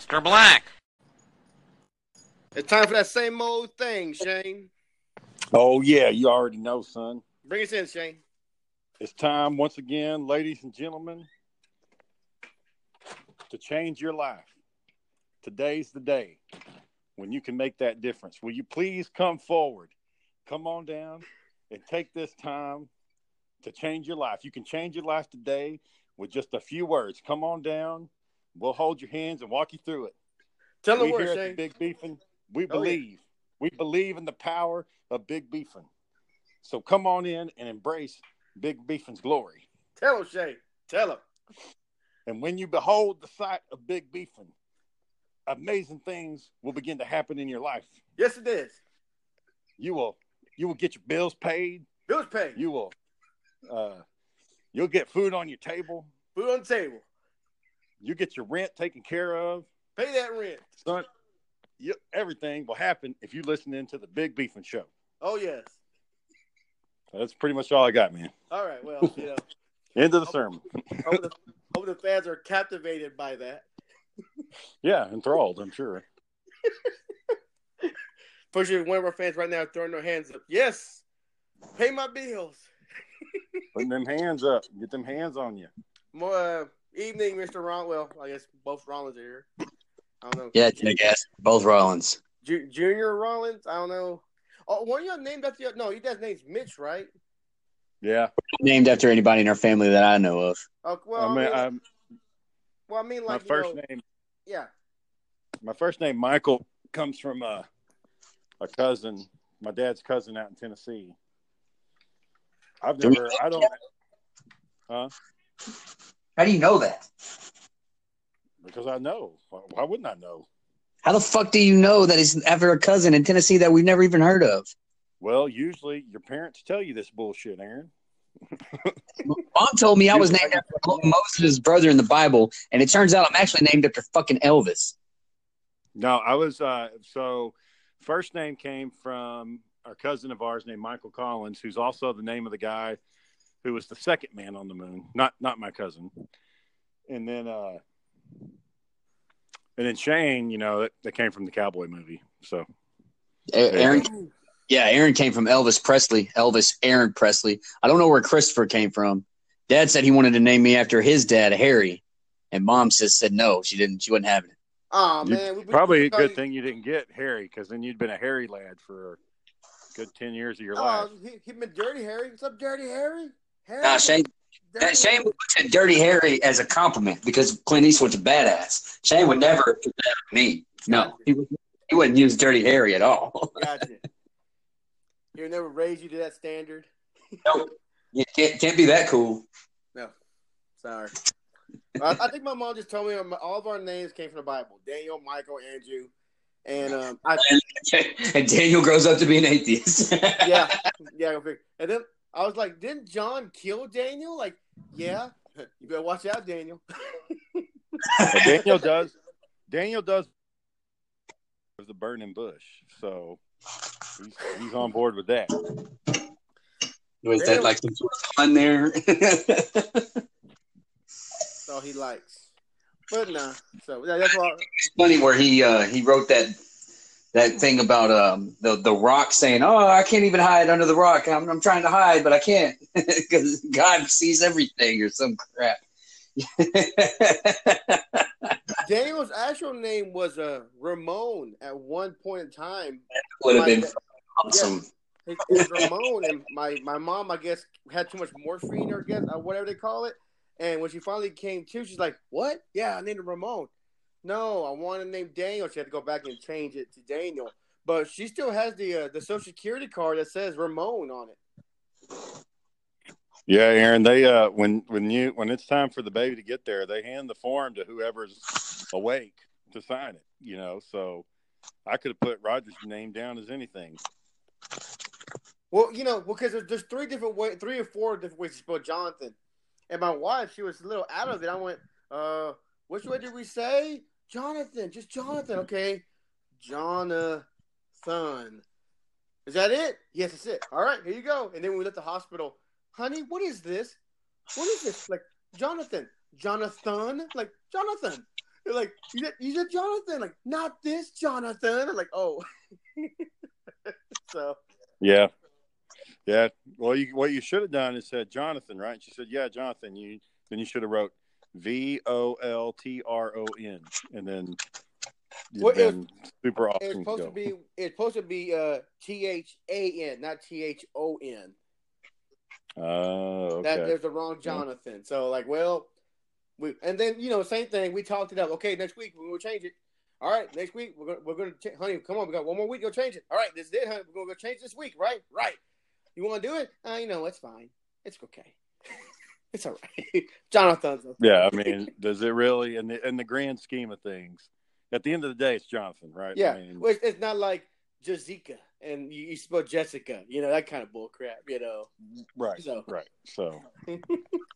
Mr. Black. it's time for that same old thing, Shane. Oh yeah, you already know, son. Bring us in, Shane. It's time once again, ladies and gentlemen, to change your life. Today's the day when you can make that difference. Will you please come forward? Come on down and take this time to change your life. You can change your life today with just a few words. Come on down. We'll hold your hands and walk you through it. Tell them we where, here Shane. Big Beefing, we Oh, yeah. believe. We believe in the power of Big Beefing. So come on in and embrace Big Beefing's glory. Tell him, Shane. Tell him. And when you behold the sight of Big Beefing, amazing things will begin to happen in your life. Yes, it is. You will you will get your bills paid. Bills paid. You will uh, you'll get food on your table. Food on the table. You get your rent taken care of. Pay that rent. Son, you, everything will happen if you listen into the Big Beefing show. Oh, yes. That's pretty much all I got, man. All right. Well, you know, End of the sermon. hope the, hope the fans are captivated by that. Yeah, enthralled, I'm sure. For sure, one of our fans right now throwing their hands up. Yes, pay my bills. Putting them hands up. Get them hands on you. More uh, evening, Mr. Ron. Well, I guess both Rollins are here. I don't know. Yeah, I guess both Rollins. Ju- Junior Rollins. I don't know. Oh, one of y'all named after your, no, he does name's Mitch, right? Yeah. Named after anybody in our family that I know of. Oh, well, I I mean, mean, I'm, well, I mean, my like you first know, name yeah. my first name Michael comes from uh, a cousin, my dad's cousin out in Tennessee. I've never know I don't How do you know that? because I know. Why, wouldn't I know? How the fuck do you know that he's after a cousin in Tennessee that we've never even heard of? Well, usually your parents tell you this bullshit, Aaron. Mom told me I was named after Moses' brother in the Bible, and it turns out I'm actually named after fucking Elvis. No, I was uh so first name came from a cousin of ours named Michael Collins, who's also the name of the guy who was the second man on the moon. Not not my cousin. And then uh and then Shane, you know, that, that came from the cowboy movie. So Aaron, yeah, Aaron came from Elvis Presley. Elvis Aaron Presley. I don't know where Christopher came from. Dad said he wanted to name me after his dad, Harry, and Mom says said no, she didn't. She wouldn't have it. Oh man, we, we- probably we a good you- thing you didn't get Harry, because then you'd been a Harry lad for a good ten years of your Oh, life. he, he been Dirty Harry. What's up, Dirty Harry? Harry. Nah, Shane. Dirty Shane would put Dirty Harry as a compliment because Clint Eastwood's a badass. Shane would never put that me. No, he, would, he wouldn't use Dirty Harry at all. Gotcha. He'll never raise you to that standard. no, you can't, can't be that cool. No, sorry. I, I think my mom just told me all of our names came from the Bible. Daniel, Michael, Andrew, and um, I and Daniel grows up to be an atheist. yeah, yeah. And then I was like, didn't John kill Daniel? Like, yeah. You better watch out, Daniel. Daniel does Daniel does the burning bush. So he's, he's on board with that. Was that like some sort of fun there? That's all he likes. But nah. So yeah, that's why. it's funny where he uh, he wrote that that thing about um, the the rock saying, "Oh, I can't even hide under the rock. I'm, I'm trying to hide, but I can't because God sees everything or some crap." Daniel's actual name was uh, Ramon at one point in time. Would have been da- awesome. It, it was Ramon, and my, my mom, I guess, had too much morphine or guess, or whatever they call it. And when she finally came to, she's like, "What? Yeah, I named him Ramon. No, I want to name Daniel. She had to go back and change it to Daniel, but she still has the uh, the social security card that says Ramon on it. Yeah, Aaron. They uh, when when you when it's time for the baby to get there, they hand the form to whoever's awake to sign it. You know, so I could have put Roger's name down as anything. Well, you know, because there's, there's three different way, three or four different ways to spell Jonathan. And my wife, she was a little out of it. I went, uh, which way did we say? Jonathan, just Jonathan, okay. Jonathan. Is that it? Yes, that's it. All right, here you go. And then we left the hospital. Honey, what is this? What is this? Like Jonathan. Jonathan? Like Jonathan. They're like, you said, you said Jonathan. Like, not this Jonathan. I'm like, oh. so Yeah, yeah. Well, you, what you should have done is said Jonathan, right? She said, "Yeah, Jonathan." You then you should have wrote V O L T R O N, and then Well, it been super It's awesome. to supposed to go. be. It's supposed to be uh, T H A N, not T H O N. Oh, That okay. there's the wrong Jonathan. So like, well, we and then you know same thing. We talked it up. Okay, next week we're gonna change it. All right, next week we're gonna we're gonna ch- honey, come on, we got one more week. Go change it. All right, this is it, honey. We're gonna go change this week. Right, right. You want to do it? Uh, you know, it's fine. It's okay. It's all right. Jonathan's. Okay. Yeah, I mean, does it really? In the in the grand scheme of things, at the end of the day, it's Jonathan, right? Yeah, I mean, well, it's, not like Jessica and you, you spell Jessica. You know that kind of bull crap. You know. right, So- right. So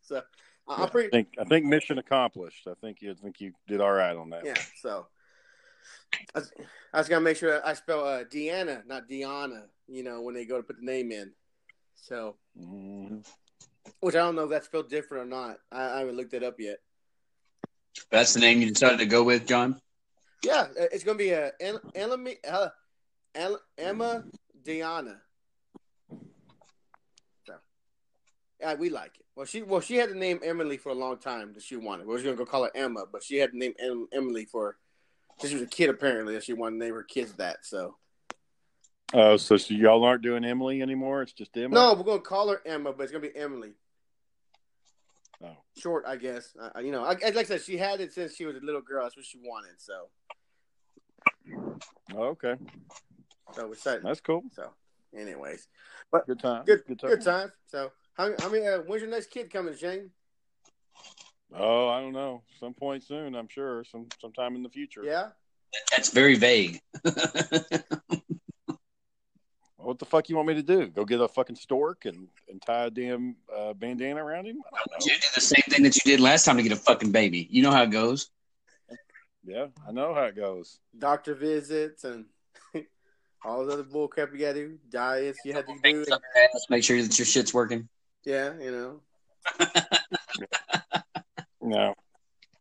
so I- yeah, I'm pretty. I think I think mission accomplished. I think you I think you did all right on that. Yeah, so I was, I was gonna make sure I spell uh, Deanna, not Deanna. You know, when they go to put the name in. So, Mhm. Which I don't know if that's spelled different or not. I, I haven't looked it up yet. That's the name you decided to go with, John. Yeah, uh, it's gonna be a uh, Emma, uh, El- Emma Deanna. So, yeah, we like it. Well, she well she had the name Emily for a long time that she wanted. We was gonna go call her Emma, but she had the name em- Emily for since she was a kid apparently that she wanted to name her kids that. So. Oh, so, so y'all aren't doing Emily anymore? It's just Emma. No, we're gonna call her Emma, but it's gonna be Emily. Oh. Short, I guess. Uh, you know, I, like I said, she had it since she was a little girl. That's what she wanted. So, Oh, okay, so we're set. that's cool. So, anyways, but Good time. good, Good good, time. time. So, how, how many? Uh, when's your next kid coming, Shane? Oh, I don't know. Some point soon, I'm sure. Some sometime in the future. Yeah. That's very vague. What the fuck you want me to do? Go get a fucking stork and, and tie a damn uh, bandana around him? I don't you know. did the same thing that you did last time to get a fucking baby. You know how it goes. Yeah, I know how it goes. Doctor visits and all the other bull crap you gotta do. Diets you had to do. Ass, Make sure that your shit's working. Yeah, you know. No.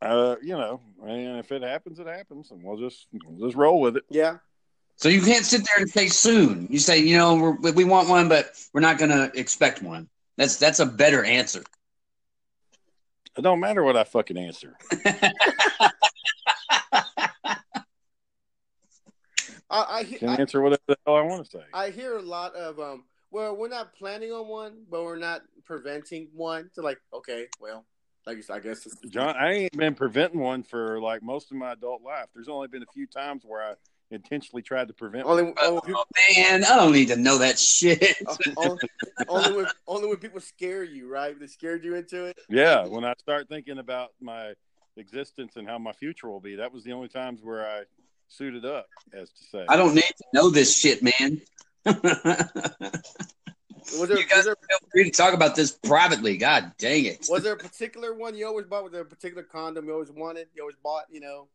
Uh, you know, and if it happens, it happens, and we'll just we'll just roll with it. Yeah. So you can't sit there and say soon. You say, you know, we're, we want one, but we're not going to expect one. That's that's a better answer. It don't matter what I fucking answer. I I, I he- can I, answer whatever the hell I want to say. I hear a lot of um. Well, we're not planning on one, but we're not preventing one. So, like, okay, well, like I guess it's, John, I ain't been preventing one for like most of my adult life. There's only been a few times where I intentionally tried to prevent one. only only, people, Oh, man, I don't need to know that shit. only, only when only when people scare you, right? They scared you into it. Yeah, when I start thinking about my existence and how my future will be, that was the only times where I suited up, as to say. I don't need to know this shit, man. you Was there, was guys there feel free to talk about this privately. God dang it. was there a particular one you always bought? Was there a particular condom you always wanted? You always bought? You know?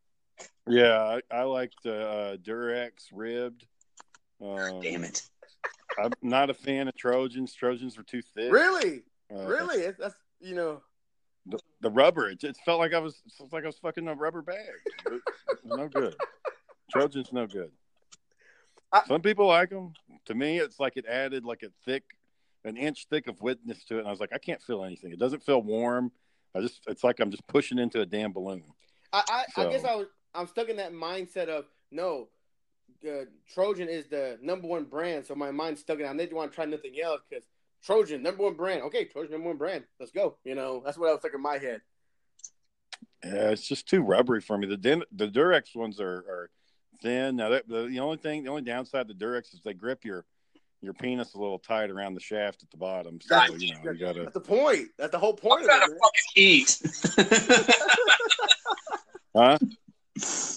Yeah, I, I liked uh, Durex ribbed. Um, Damn it. I'm not a fan of Trojans. Trojans were too thick. Really, Uh, really, that's, that's you know. The, the rubber, it just felt like I was it felt like I was fucking a rubber bag. It- it no good. Trojans no good. I- Some people like them. To me, it's like it added like a thick, an inch thick of wetness to it, and I was like, I can't feel anything. It doesn't feel warm. I just, it's like I'm just pushing into a damn balloon. I I, I guess I was I'm stuck in that mindset of no, uh, Trojan is the number one brand, so my mind's stuck in. I didn't want to try nothing else because Trojan number one brand. Okay, Trojan number one brand. Let's go. You know that's what I was thinking in my head. Yeah, it's just too rubbery for me. The Den- the Durex ones are, are thin. Now, that, the, the only thing, the only downside to Durex is they grip your your penis a little tight around the shaft at the bottom. So Right. you know you gotta. That's the point. That's the whole point I'm of it. fucking eat. Huh?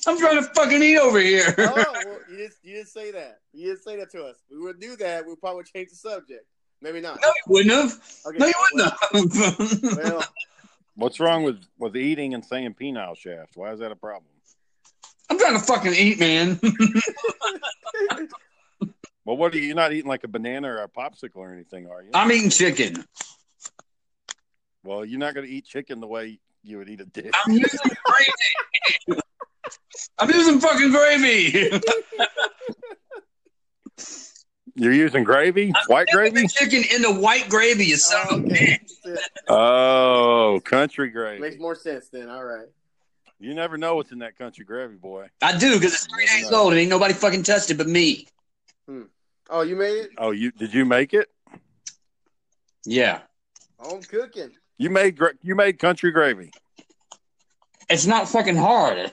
I'm trying to fucking eat over here. oh, well, you didn't you didn't say that. You didn't say that to us. We would do that. We'd probably change the subject. Maybe not. No, you wouldn't have. Okay, No, you wouldn't have. well, What's wrong with with eating and saying penile shaft? Why is that a problem? I'm trying to fucking eat, man. Well, what are you? You're not eating like a banana or a popsicle or anything, are you? I'm eating chicken. well, you're not going to eat chicken the way you would eat a dick. I'm using gravy. I'm using fucking gravy. You're using gravy, white gravy. chicken in the white gravy, you son oh, of a okay. bitch. Oh, country gravy Makes more sense then. All right. You never know what's in that country gravy, boy. I do because it's three days know. old and ain't nobody fucking touched it but me. Hmm. Oh, you made it. Oh, you did you make it? Yeah, oh, Home cooking. You made you made country gravy. It's not fucking hard.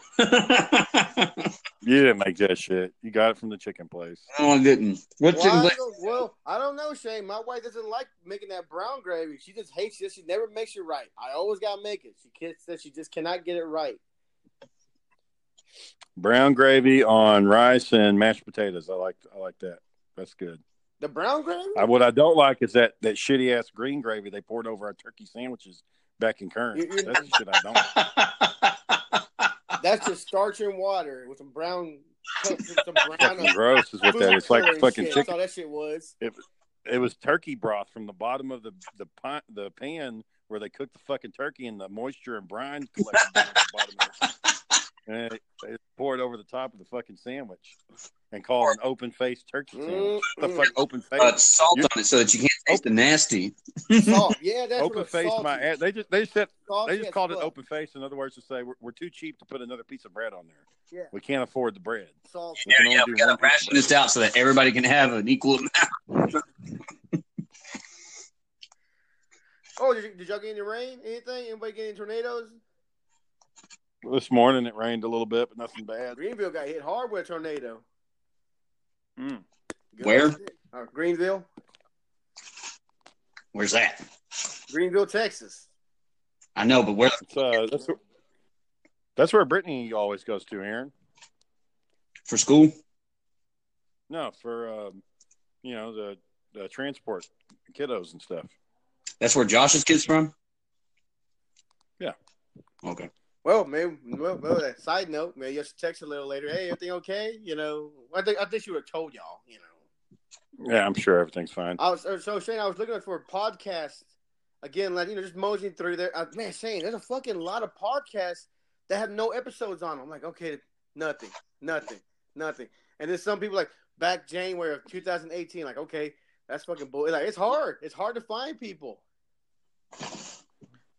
You didn't make that shit. You got it from the chicken place. no, I didn't. What Well, chicken I place? don't, well, I don't know, Shane. My wife doesn't like making that brown gravy. She just hates it. She never makes it right. I always gotta make it. She can't, says she just cannot get it right. Brown gravy on rice and mashed potatoes. I like I like that. That's good. The brown gravy? I, what I don't like is that that shitty ass green gravy they poured over our turkey sandwiches back in current. You- you- That's the shit I don't. That's just starch and water with some brown. Some, some brown gross is what that is. It's like fucking shit. chicken. That's all that shit was. It was turkey broth from the bottom of the the pot, the pan where they cooked the fucking turkey, and the moisture and brine collected down at the bottom of it. And it, it poured over the top of the fucking sandwich, and called an open faced turkey sandwich. What the fuck, open face? Uh, salt You- on it so that you can't taste the nasty. Salt. Yeah, that's open what face my ass. They just they just said Salty they just as called it open face. In other words, to say we're, we're too cheap to put another piece of bread on there. Yeah. We can't afford the bread. Salty. We can Yeah, yeah, only we do gotta one ration this out so that everybody can have an equal amount. Oh, did, you, did y'all get any rain? Anything? Anybody get any tornadoes? This morning it rained a little bit, but nothing bad. Greenville got hit hard with a tornado. Mm. Where? Uh, Greenville, Where's that? Greenville, Texas. I know, but where It's, uh, that's, where- that's where Brittany always goes to, Aaron. for school? No, for um, you know the, the transport kiddos and stuff. That's where Josh's kid's from. Yeah. Okay. Well, maybe. Well, well that side note, maybe you should text a little later. Hey, everything okay? You know, I think I think she would have told y'all. You know, Yeah, I'm sure everything's fine. I was so Shane. I was looking for a podcast again, like you know, just moseying through there. Uh, man, Shane, there's a fucking lot of podcasts that have no episodes on them. I'm like, okay, nothing, nothing, nothing. And then some people like back January of 2018, like, okay, that's fucking bull. Like, it's hard. It's hard to find people.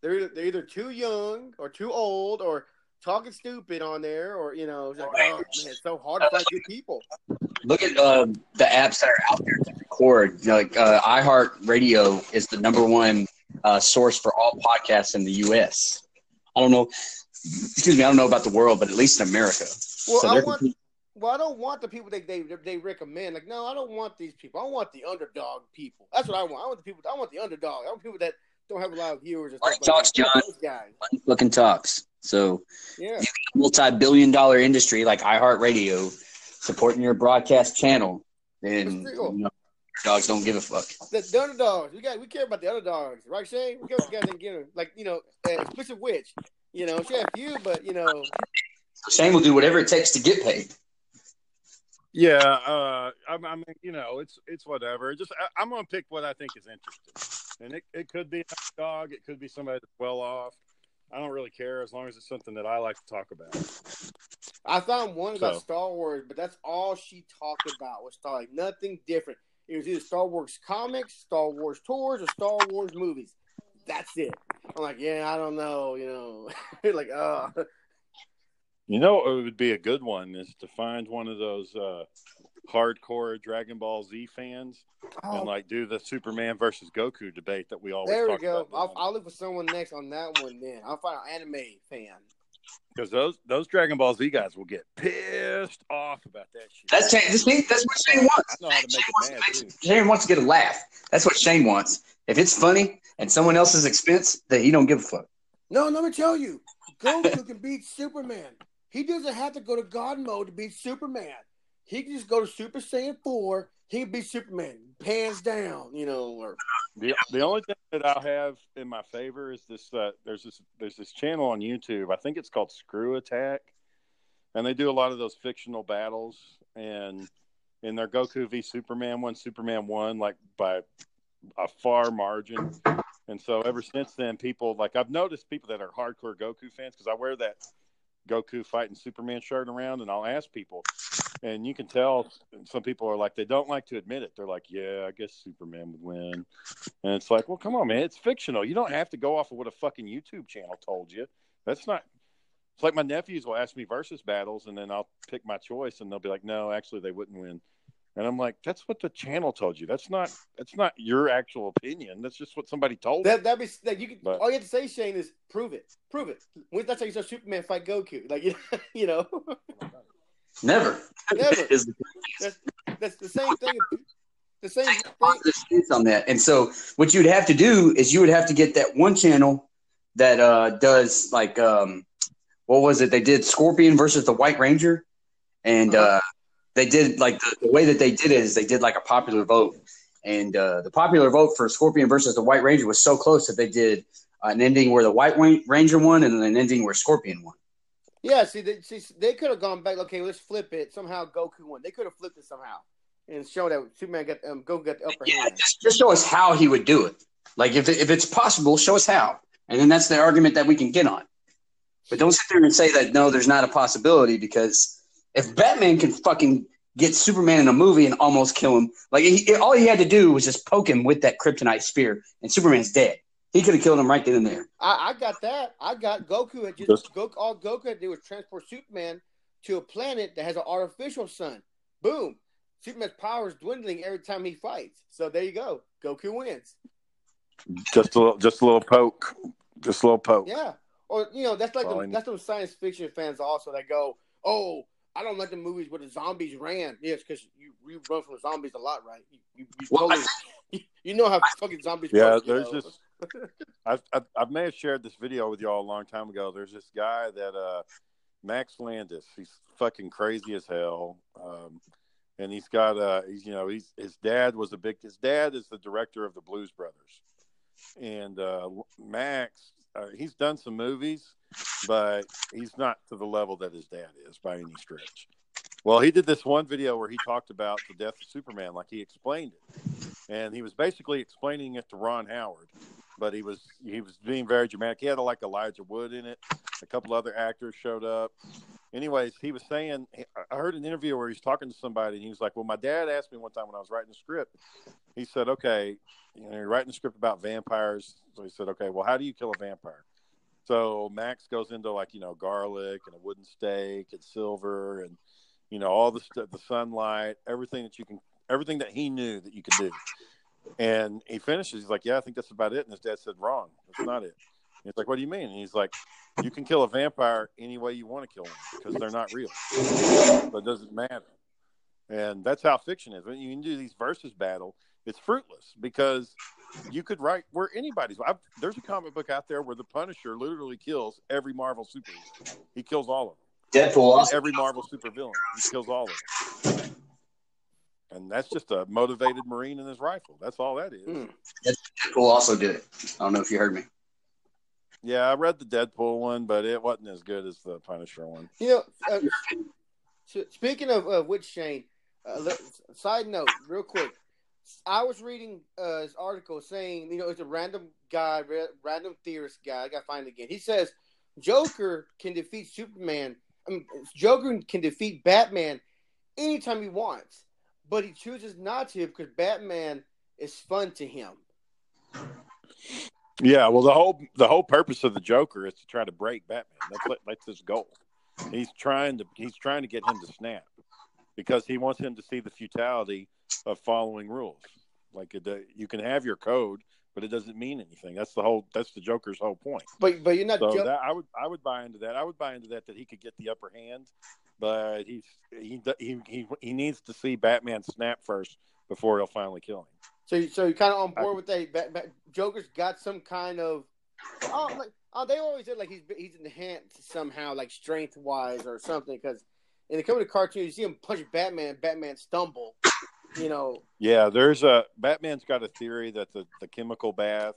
They're either, they're either too young or too old or talking stupid on there, or you know, it's like, oh man, it's so hard to find good people. Look at uh, the apps that are out there to record. Like uh, iHeartRadio is the number one uh, source for all podcasts in the U.S. I don't know. Excuse me. I don't know about the world, but at least in America. Well, So I want. Well, I don't want the people they, they they recommend. Like, no, I don't want these people. I want the underdog people. That's what I want. I want the people. I want the underdog. I want people that don't have a lot of viewers. And Money stuff like talks. John. Money fucking talks. So Yeah. multi-billion-dollar industry like iHeartRadio supporting your broadcast channel, then That's you know, dogs don't give a fuck. The, the underdogs. We got. We care about the underdogs, right, Shane? We care. We got to get them. Like you know, uh, explicit witch. You know, she had a few, but you know, So Shane will do whatever it takes to get paid. Yeah, uh, I, I mean, you know, it's it's whatever. Just I, I'm gonna pick what I think is interesting, and it, it could be a dog, it could be somebody that's well off. I don't really care as long as it's something that I like to talk about. I found one about So- Star Wars, but that's all she talked about was Star like nothing different. It was either Star Wars comics, Star Wars tours, or Star Wars movies. That's it. I'm like, yeah, I don't know, you know, like, uh, You know, it would be a good one is to find one of those uh, hardcore Dragon Ball Z fans and oh, like do the Superman versus Goku debate that we always there we talk go. about. I'll, I'll look for someone next on that one. Then I'll find an anime fan. because those those Dragon Ball Z guys will get pissed off about that shit. That's Shane. That's, Shane- that's what Shane I wants. know how to make Shane it wants, mad to Shane wants to get a laugh. That's what Shane wants. If it's funny and someone else's expense, that he don't give a fuck. No, let me tell you, Goku can beat Superman. He doesn't have to go to God mode to beat Superman. He can just go to Super Saiyan four. He can be Superman, hands down. You know, or The the only thing that I'll have in my favor is this. Uh, there's this there's this channel on YouTube. I think it's called Screw Attack, and they do a lot of those fictional battles. And in their Goku v Superman one, Superman won like by a far margin. And so ever since then, people like I've noticed people that are hardcore Goku fans because I wear that Goku fighting Superman shirt around, and I'll ask people, and you can tell some people are like they don't like to admit it. They're like, "Yeah, I guess Superman would win," and it's like, "Well, come on, man, it's fictional. You don't have to go off of what a fucking YouTube channel told you. That's not." It's like my nephews will ask me versus battles, and then I'll pick my choice, and they'll be like, "No, actually, they wouldn't win." And I'm like, "That's what the channel told you. That's not. That's not your actual opinion. That's just what somebody told." you." that that be that you can. But- all you have to say, Shane, is prove it. Prove it. When that's how you saw Superman fight Goku. Like you, you know, oh, Never. Never. That's that's the same thing. The same thing. on that. And so what you'd have to do is you would have to get that one channel that uh, does like um, what was it? They did Scorpion versus the White Ranger, and Uh-huh. uh, they did like the, the way that they did it is they did like a popular vote, and uh, the popular vote for Scorpion versus the White Ranger was so close that they did an ending where the White Ranger won and then an ending where Scorpion won. Yeah, see, they, see, they could have gone back. Okay, let's flip it. Somehow Goku won. They could have flipped it somehow and show that Superman got um, Goku got the upper Yeah, hand. just, just show us how he would do it. Like if if it's possible, show us how, and then that's the argument that we can get on. But don't sit there and say that no, there's not a possibility because if Batman can fucking get Superman in a movie and almost kill him, like he, all he had to do was just poke him with that kryptonite spear, and Superman's dead. He could have killed him right then and there. I, I got that. I got Goku had just Just- Goku, all Goku had to do was transport Superman to a planet that has an artificial sun. Boom. Superman's power is dwindling every time he fights. So there you go. Goku wins. Just a little, just a little poke, just a little poke. Yeah. Or you know, that's like Well, the, that's those science fiction fans also that go, Oh, I don't like the movies where the zombies ran. Yes, because you, you run from the zombies a lot, right? You, you, you, Well, I totally, you, you know how fucking zombies Yeah, work, you there's know? just I've, I, I may have shared this video with y'all a long time ago. There's this guy that uh, Max Landis. He's fucking crazy as hell, um, and he's got uh, he's you know he's his dad was a big his dad is the director of the Blues Brothers, and uh, Max uh, he's done some movies, but he's not to the level that his dad is by any stretch. Well, he did this one video where he talked about the death of Superman, like he explained it, and he was basically explaining it to Ron Howard but he was he was being very dramatic. He had like Elijah Wood in it. A couple other actors showed up. Anyways, he was saying I heard an interview where he's talking to somebody and he was like, "Well, my dad asked me one time when I was writing the script. He said, "Okay, you know, you're writing a script about vampires." So he said, "Okay, well, how do you kill a vampire?" So Max goes into like you know garlic and a wooden stake and silver and you know all the st- the sunlight, everything that you can, everything that he knew that you could do. And he finishes. He's like, "Yeah, I think that's about it." And his dad said, "Wrong. That's not it." And he's like, "What do you mean?" And he's like, "You can kill a vampire any way you want to kill them because they're not real. But it doesn't matter." And that's how fiction is. When you can do these versus battle, it's fruitless because you could write where anybody's. I've, there's a comic book out there where the Punisher literally kills every Marvel superhero. He kills all of them. Deadpool. Every Marvel supervillain, he kills all of them. And that's just a motivated Marine in his rifle. That's all that is. Hmm. Deadpool also did it. I don't know if you heard me. Yeah, I read the Deadpool one, but it wasn't as good as the Punisher one. You know, uh, s- speaking of uh, which Shane, uh, le- side note, real quick. I was reading uh, this article saying, you know, it's a random guy, ra- random theorist guy. I got to find it again. He says Joker can defeat Superman. I mean, Joker can defeat Batman anytime he wants, but he chooses not to because Batman is fun to him. Yeah, well, the whole the whole purpose of the Joker is to try to break Batman. That's that's his goal. He's trying to he's trying to get him to snap because he wants him to see the futility of following rules. Like it, uh, you can have your code, but it doesn't mean anything. That's the whole that's the Joker's whole point. But but you're not. So Jo- that I would I would buy into that. I would buy into that that he could get the upper hand, but he's he he he, he needs to see Batman snap first before he'll finally kill him. So, so you're kind of on I- board with that. Ba- ba- Joker's got some kind of. Oh, like oh, they always said like he's he's enhanced somehow, like strength wise or something. Because in the coming cartoon, you see him punch Batman, Batman stumble. You know, Yeah, there's a Batman's got a theory that the, the chemical bath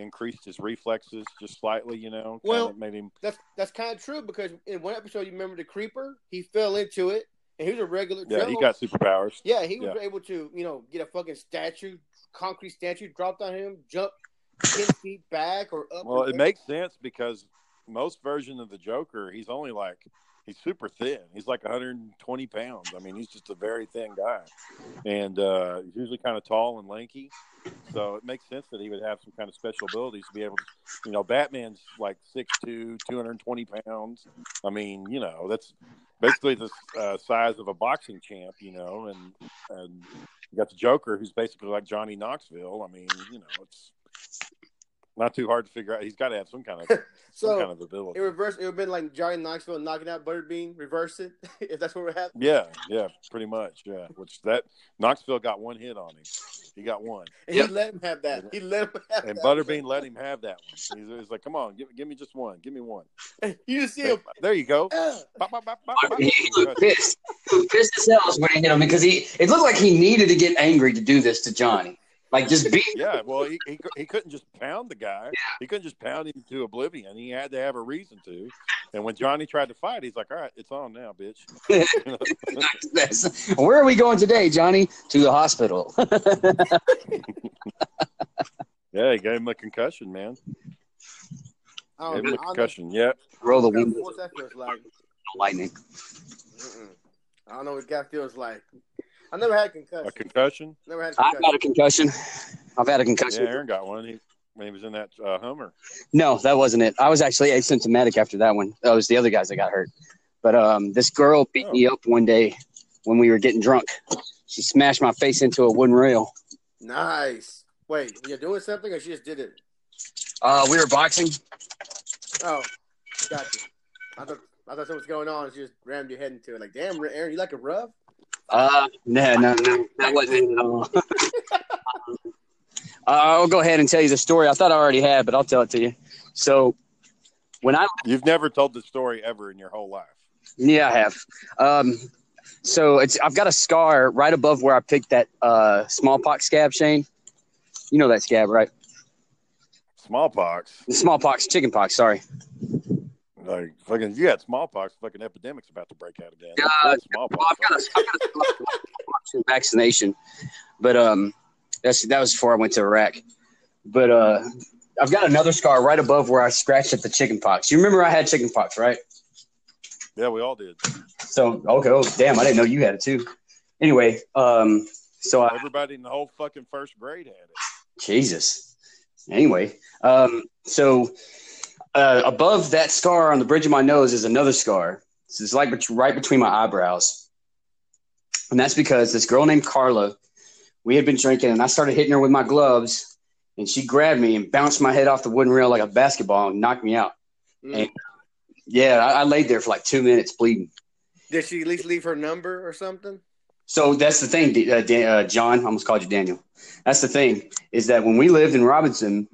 increased his reflexes just slightly. You know, Well- of made him. that's that's kind of true because in one episode, you remember the creeper? He fell into it, and he was a regular. Yeah, he got superpowers. Yeah, he was Yeah. able to, you know, get a fucking statue, concrete statue dropped on him, jump ten feet back or up. Well, it makes sense because most version of the Joker, he's only like he's super thin. He's like 120 pounds. I mean, he's just a very thin guy, and uh, he's usually kind of tall and lanky. So it makes sense that he would have some kind of special abilities to be able to, you know, Batman's like 6'2", 220 pounds. I mean, you know, that's basically the uh, size of a boxing champ, you know, and and you got the Joker, who's basically like Johnny Knoxville. I mean, you know, it's not too hard to figure out. He's got to have some kind of some kind of ability. in reverse, it would have been like Johnny Knoxville knocking out Butterbean. Reverse it if that's what we're having. Yeah, yeah, pretty much. Yeah, which that Knoxville got one hit on him. He got one, And Yep. he let him have that. He let him have and that. Butterbean let him have that one. He's, he's like, "Come on, give, give me just one. Give me one." You see him. There you go. "Ah." Bop, bop, bop, bop, bop. He looked pissed. He was pissed as hell when he hit him because he it looked like he needed to get angry to do this to Johnny. Like just beat Yeah, well, he, he he couldn't just pound the guy. He couldn't just pound him to oblivion. He had to have a reason to. And when Johnny tried to fight, he's like, "All right, it's on now, bitch." Where are we going today, Johnny? To the hospital. yeah, he gave him a concussion, man. I Gave him know. a I don't concussion. Yeah, Roll the what kind of windows. force that feels like. Lightning. Mm-mm. I don't know what that feels like. I never had a concussion. a concussion. Never had a I've had a concussion. I've had a concussion. Yeah, concussion. Aaron got one. He when he was in that uh, Hummer. No, that wasn't it. I was actually asymptomatic after that one. That was the other guys that got hurt. But um, this girl beat Oh. me up one day when we were getting drunk. She smashed my face into a wooden rail. Nice. Wait, you're doing something, or she just did it? Uh, we were boxing. Oh, gotcha. I thought I thought something was going on. and She just rammed your head into it. Like, damn, Aaron, you like a rough? Uh, no, no, no, that wasn't it at all. uh, I'll go ahead and tell you the story. I thought I already had, but I'll tell it to you. So, when I You've never told the story ever in your whole life. Yeah, I have. Um, so it's I've got a scar right above where I picked that uh, smallpox scab, Shane. You know that scab, right? Smallpox. Smallpox, chickenpox. Sorry. Like fucking, you had smallpox. Fucking epidemic's about to break out again. Uh, That's Well, smallpox. I've got a, I've got a vaccination, but um, that's that was before I went to Iraq. But uh, I've got another scar right above where I scratched at the chickenpox. You remember I had chickenpox, right? Yeah, we all did. So okay, oh damn, I didn't know you had it too. Anyway, um, so I, Everybody in the whole fucking first grade had it. Jesus. Anyway, um, so uh, above that scar on the bridge of my nose is another scar. So it's like right between my eyebrows, and that's because this girl named Carla, we had been drinking, and I started hitting her with my gloves, and she grabbed me and bounced my head off the wooden rail like a basketball and knocked me out. Mm. Yeah, I, I laid there for like two minutes bleeding. Did she at least leave her number or something? So that's the thing, uh, Dan, uh, John. I almost called you Daniel. That's the thing is that when we lived in Robinson,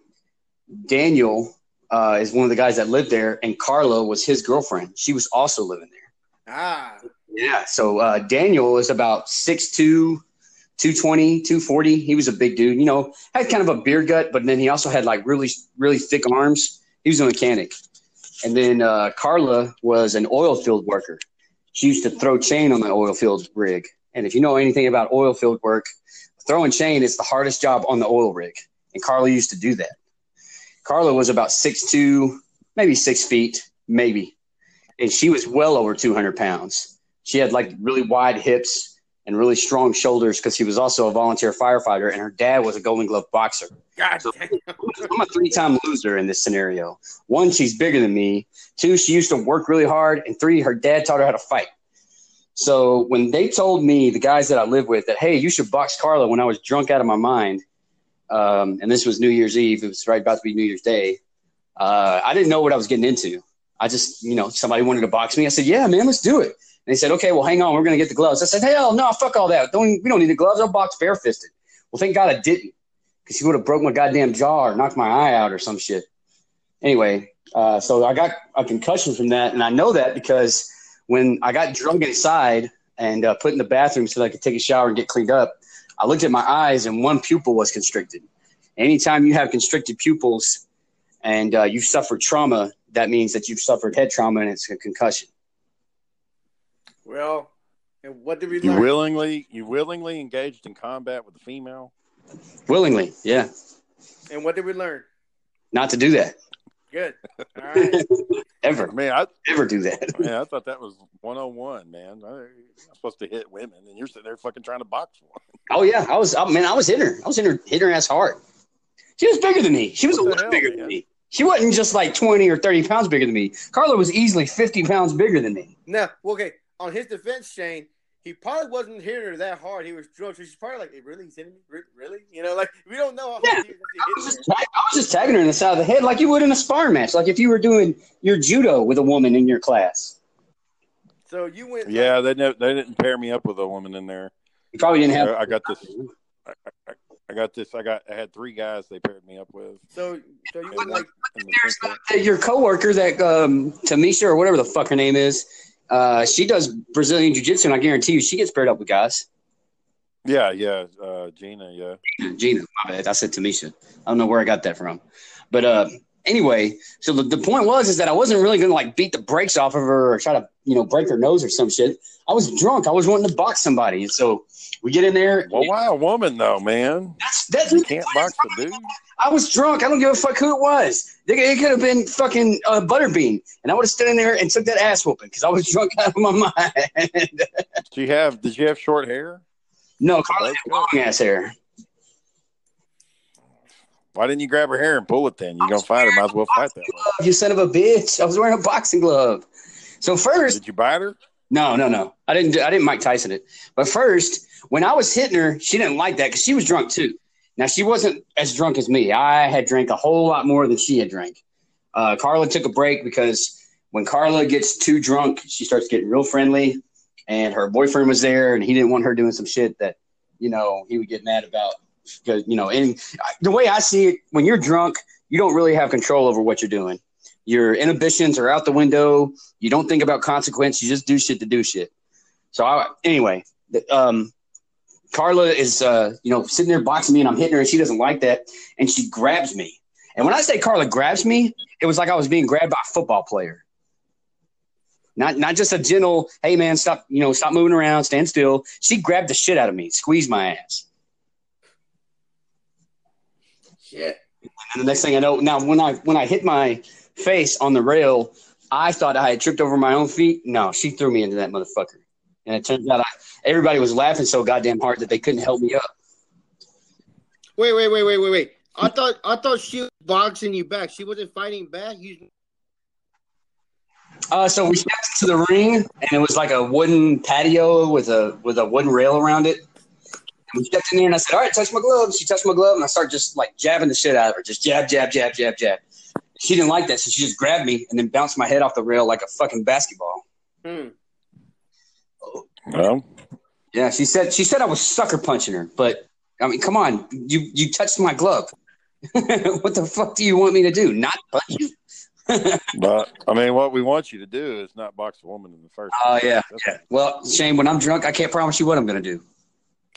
Daniel uh, is one of the guys that lived there, and Carla was his girlfriend. She was also living there. Ah, Yeah. So uh, Daniel is about 6'2", 220, 240. He was a big dude. You know, had kind of a beer gut, but then he also had like really, really thick arms. He was a mechanic. And then uh, Carla was an oil field worker. She used to throw chain on the oil field rig. And if you know anything about oil field work, throwing chain is the hardest job on the oil rig. And Carla used to do that. Carla was about six two, maybe six feet, maybe. And she was well over 200 pounds. She had like really wide hips and really strong shoulders because she was also a volunteer firefighter. And her dad was a Golden Glove boxer. God So- I'm a three time loser in this scenario. One, she's bigger than me. Two, she used to work really hard. And three, her dad taught her how to fight. So when they told me, the guys that I live with, that, hey, you should box Carla when I was drunk out of my mind, um, and this was New Year's Eve, it was right about to be New Year's Day, uh, I didn't know what I was getting into. I just, you know, somebody wanted to box me. I said, yeah, man, let's do it. And they said, okay, well, hang on, we're to get the gloves. I said, hell no, fuck all that. Don't, we don't need the gloves. I'll box barefisted. Well, thank God I didn't because he would have broke my goddamn jaw or knocked my eye out or some shit. Anyway, uh, so I got a concussion from that, and I know that because when I got drunk inside and uh, put in the bathroom so that I could take a shower and get cleaned up, I looked at my eyes and one pupil was constricted. Anytime you have constricted pupils and uh, you've suffered trauma, that means that you've suffered head trauma and it's a concussion. Well, and what did we You learn? willingly, you willingly engaged in combat with a female. Willingly, yeah, And what did we learn? not to do that Good. All right. I ever, mean, I, ever do that. man, I thought that was 101, man. I, I'm supposed to hit women, and you're sitting there fucking trying to box one. Oh yeah, I was. I, man, I was hitting her. I was hitting her, hitting her ass hard. She was bigger than me. She was What a lot hell, bigger man? than me. She wasn't just like twenty or thirty pounds bigger than me. Carla was easily fifty pounds bigger than me. No, okay. On his defense, Shane, he probably wasn't hitting her that hard. He was drunk. So she's probably like, hey, "Really, he's hitting me? Really?" You know, like we don't know how Yeah. hard he was I was, just, hitting. I was just tagging her in the side of the head like you would in a sparring match, like if you were doing your judo with a woman in your class. So you went. Yeah, they ne- they didn't pair me up with a woman in there. You probably didn't have. I, I got this. I, I, I got this. I got. I had three guys they paired me up with. So, so you went like. in the There's sense your coworker that um, Tamisha or whatever the fuck her name is. Uh, she does Brazilian jiu jitsu, and I guarantee you, she gets paired up with guys. yeah, yeah, uh, Gina, yeah. Gina, my bad. I said Tamisha. I don't know where I got that from. But uh, anyway, so the, the point was is that I wasn't really going to like beat the brakes off of her or try to you know break her nose or some shit. I was drunk. I was wanting to box somebody, and so we get in there. Well, why a woman though, man? That's that's You can't box a dude. I was drunk. I don't give a fuck who it was. It, could have been fucking uh, Butterbean, and I would have stood in there and took that ass whooping because I was drunk out of my mind. Did you have? Did you have short hair? no, Carly had long ass hair. Why didn't you grab her hair and pull it then? You're gonna fight her. Might as well fight that way. You son of a bitch! I was wearing a boxing glove. So first, Did you bite her? No, no, no. I didn't. I didn't Mike Tyson it. But first, when I was hitting her, she didn't like that because she was drunk too. Now she wasn't as drunk as me. I had drank a whole lot more than she had drank. Uh, Carla took a break because when Carla gets too drunk, she starts getting real friendly, and her boyfriend was there, and he didn't want her doing some shit that you know he would get mad about. Because you know, and the way I see it, when you're drunk, you don't really have control over what you're doing. Your inhibitions are out the window you don't think about consequence. You just do shit to do shit. So I, anyway, um, Carla is, uh, you know, sitting there boxing me and I'm hitting her and she doesn't like that. And she grabs me. And when I say Carla grabs me, it was like I was being grabbed by a football player. Not, not just a gentle, hey man, stop, you know, stop moving around, stand still. She grabbed the shit out of me, squeezed my ass. Shit. And the next thing I know, now when I when I hit my face on the rail, I thought I had tripped over my own feet. No, she threw me into that motherfucker. And it turns out I, everybody was laughing so goddamn hard that they couldn't help me up. Wait, wait, wait, wait, wait, wait. I thought I thought she was boxing you back. She wasn't fighting back. You Uh, so we stepped into the ring, and it was like a wooden patio with a with a wooden rail around it. And we stepped in there, and I said, "All right, touch my glove." She touched my glove, and I started just like jabbing the shit out of her, just jab, jab, jab, jab, jab. She didn't like that, so she just grabbed me and then bounced my head off the rail like a fucking basketball. hmm. Well, Yeah, she said she said I was sucker punching her, but I mean, come on, you you touched my glove. what the fuck do you want me to do? Not punch you? but I mean, what we want you to do is not box a woman in the first. Oh place. yeah, yeah. Well, Shane, when I'm drunk, I can't promise you what I'm gonna do.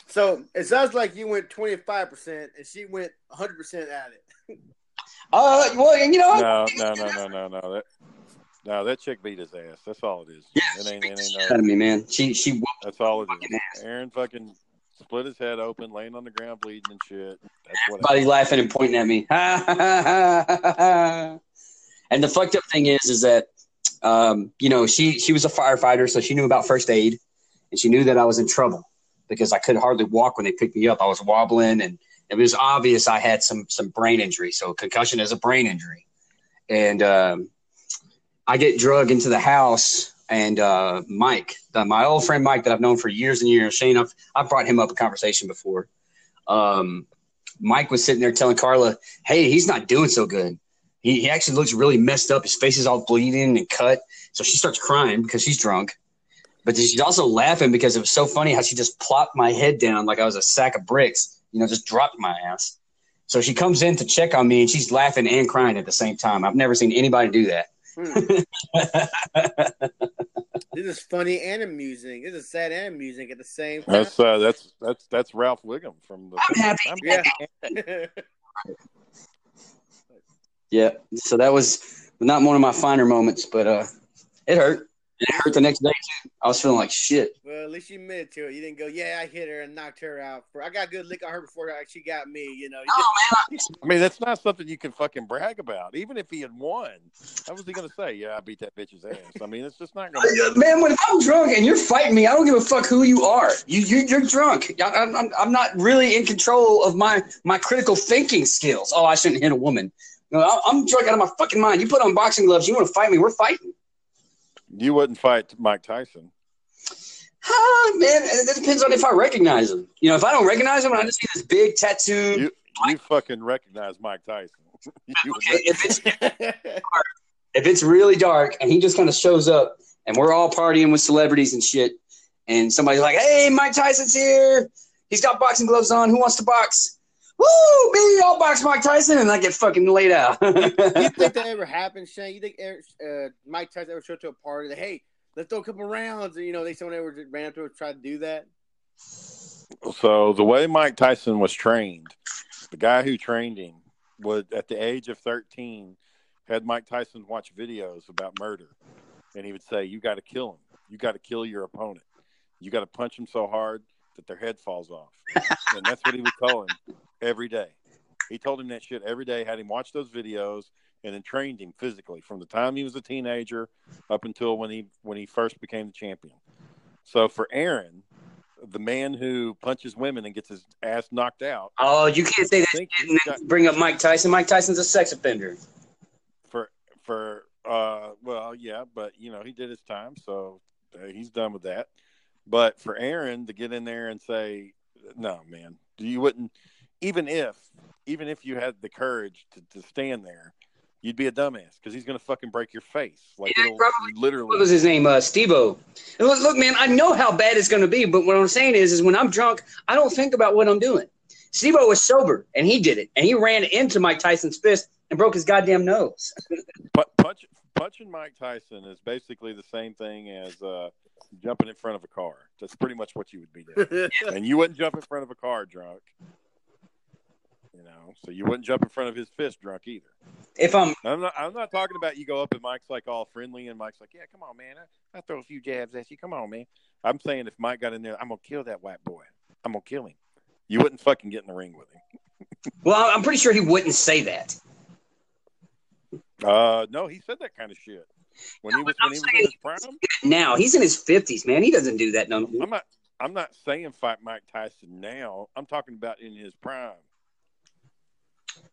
So it sounds like you went twenty five percent and she went hundred percent at it. Uh, well, you know, No, no, no, no, no, no. That no, that chick beat his ass. That's all it is. yeah, it ain't, it ain't no, out of me, man. She she whooped That's all it is. ass. Aaron fucking split his head open, laying on the ground bleeding and shit. That's what Everybody laughing and pointing at me. and the fucked up thing is, is that um, you know she she was a firefighter, so she knew about first aid, and she knew that I was in trouble because I could hardly walk when they picked me up. I was wobbling, and it was obvious I had some some brain injury. So concussion is a brain injury, and um, I get drug into the house. And uh, Mike, the, my old friend Mike, that I've known for years and years, Shane, I've, I've brought him up a conversation before. Um, Mike was sitting there telling Carla, "Hey, he's not doing so good. He, he actually looks really messed up. His face is all bleeding and cut." So she starts crying because she's drunk, but she's also laughing because it was so funny how she just plopped my head down like I was a sack of bricks. You know, just dropped my ass. So she comes in to check on me and she's laughing and crying at the same time. I've never seen anybody do that. This is funny and amusing. This is sad and amusing at the same time. That's uh, that's that's that's Ralph Wiggum from the. I'm happy. I'm- yeah. Yeah. So that was not one of my finer moments, but uh, it hurt. It hurt the next day too. I was feeling like shit. well, at least you admitted to it. You didn't go, "Yeah, I hit her and knocked her out." For I got good lick on her before she got me. You know. You Oh just- I mean, that's not something you can fucking brag about. Even if he had won, how was he going to say, "Yeah, I beat that bitch's ass"? I mean, it's just not going to. Uh, Man, when I'm drunk and you're fighting me, I don't give a fuck who you are. You, you you're drunk. I, I'm, I'm I'm not really in control of my my critical thinking skills. Oh, I shouldn't hit a woman. No, I'm drunk out of my fucking mind. You put on boxing gloves. You want to fight me? We're fighting. You wouldn't fight Mike Tyson. Ah, man, it depends on if I recognize him. You know, if I don't recognize him, I just see this big tattoo. You you fucking recognize Mike Tyson. Okay, if it's if it's really dark and he just kind of shows up and we're all partying with celebrities and shit, and somebody's like, "Hey, Mike Tyson's here. He's got boxing gloves on. Who wants to box?" Woo, me! I'll box Mike Tyson, and I get fucking laid out. you think that ever happened, Shane? You think Eric- uh, Mike Tyson ever showed up to a party? That, hey, let's throw a couple rounds. And, you know, they someone ever ran up to him and tried to do that. So the way Mike Tyson was trained, the guy who trained him would, at the age of thirteen, had Mike Tyson watch videos about murder, and he would say, "You got to kill him. You got to kill your opponent. You got to punch him so hard that their head falls off." and that's what he would tell him every day. He told him that shit every day. Had him watch those videos, and then trained him physically from the time he was a teenager up until when he when he first became the champion. So for Aaron, the man who punches women and gets his ass knocked out, oh, you can't say that got, bring up Mike Tyson. Mike Tyson's a sex offender. for for uh well yeah, but you know he did his time, so uh, he's done with that. But for Aaron to get in there and say, no, man, you wouldn't even if even if you had the courage to, to stand there, you'd be a dumbass because he's gonna fucking break your face. Like Yeah, it'll literally. What was his name? Uh, Stevo. Look, look, man, I know how bad it's going to be, but what I'm saying is, is when I'm drunk, I don't think about what I'm doing. Stevo was sober, and he did it, and he ran into Mike Tyson's fist and broke his goddamn nose. Pu- punch, punching Mike Tyson is basically the same thing as uh, jumping in front of a car. That's pretty much what you would be doing. and you wouldn't jump in front of a car drunk. You know, so you wouldn't jump in front of his fist drunk either. If I'm, I'm not. I'm not talking about you go up and Mike's like all friendly and Mike's like, yeah, come on, man, I, I throw a few jabs at you. Come on, man. I'm saying if Mike got in there, I'm gonna kill that white boy. I'm gonna kill him. You wouldn't fucking get in the ring with him. well, I'm pretty sure he wouldn't say that. Uh, no, he said that kind of shit when he was when he was in his prime. Now he's in his fifties, man. He doesn't do that no more. I'm not. I'm not saying fight Mike Tyson now. I'm talking about in his prime.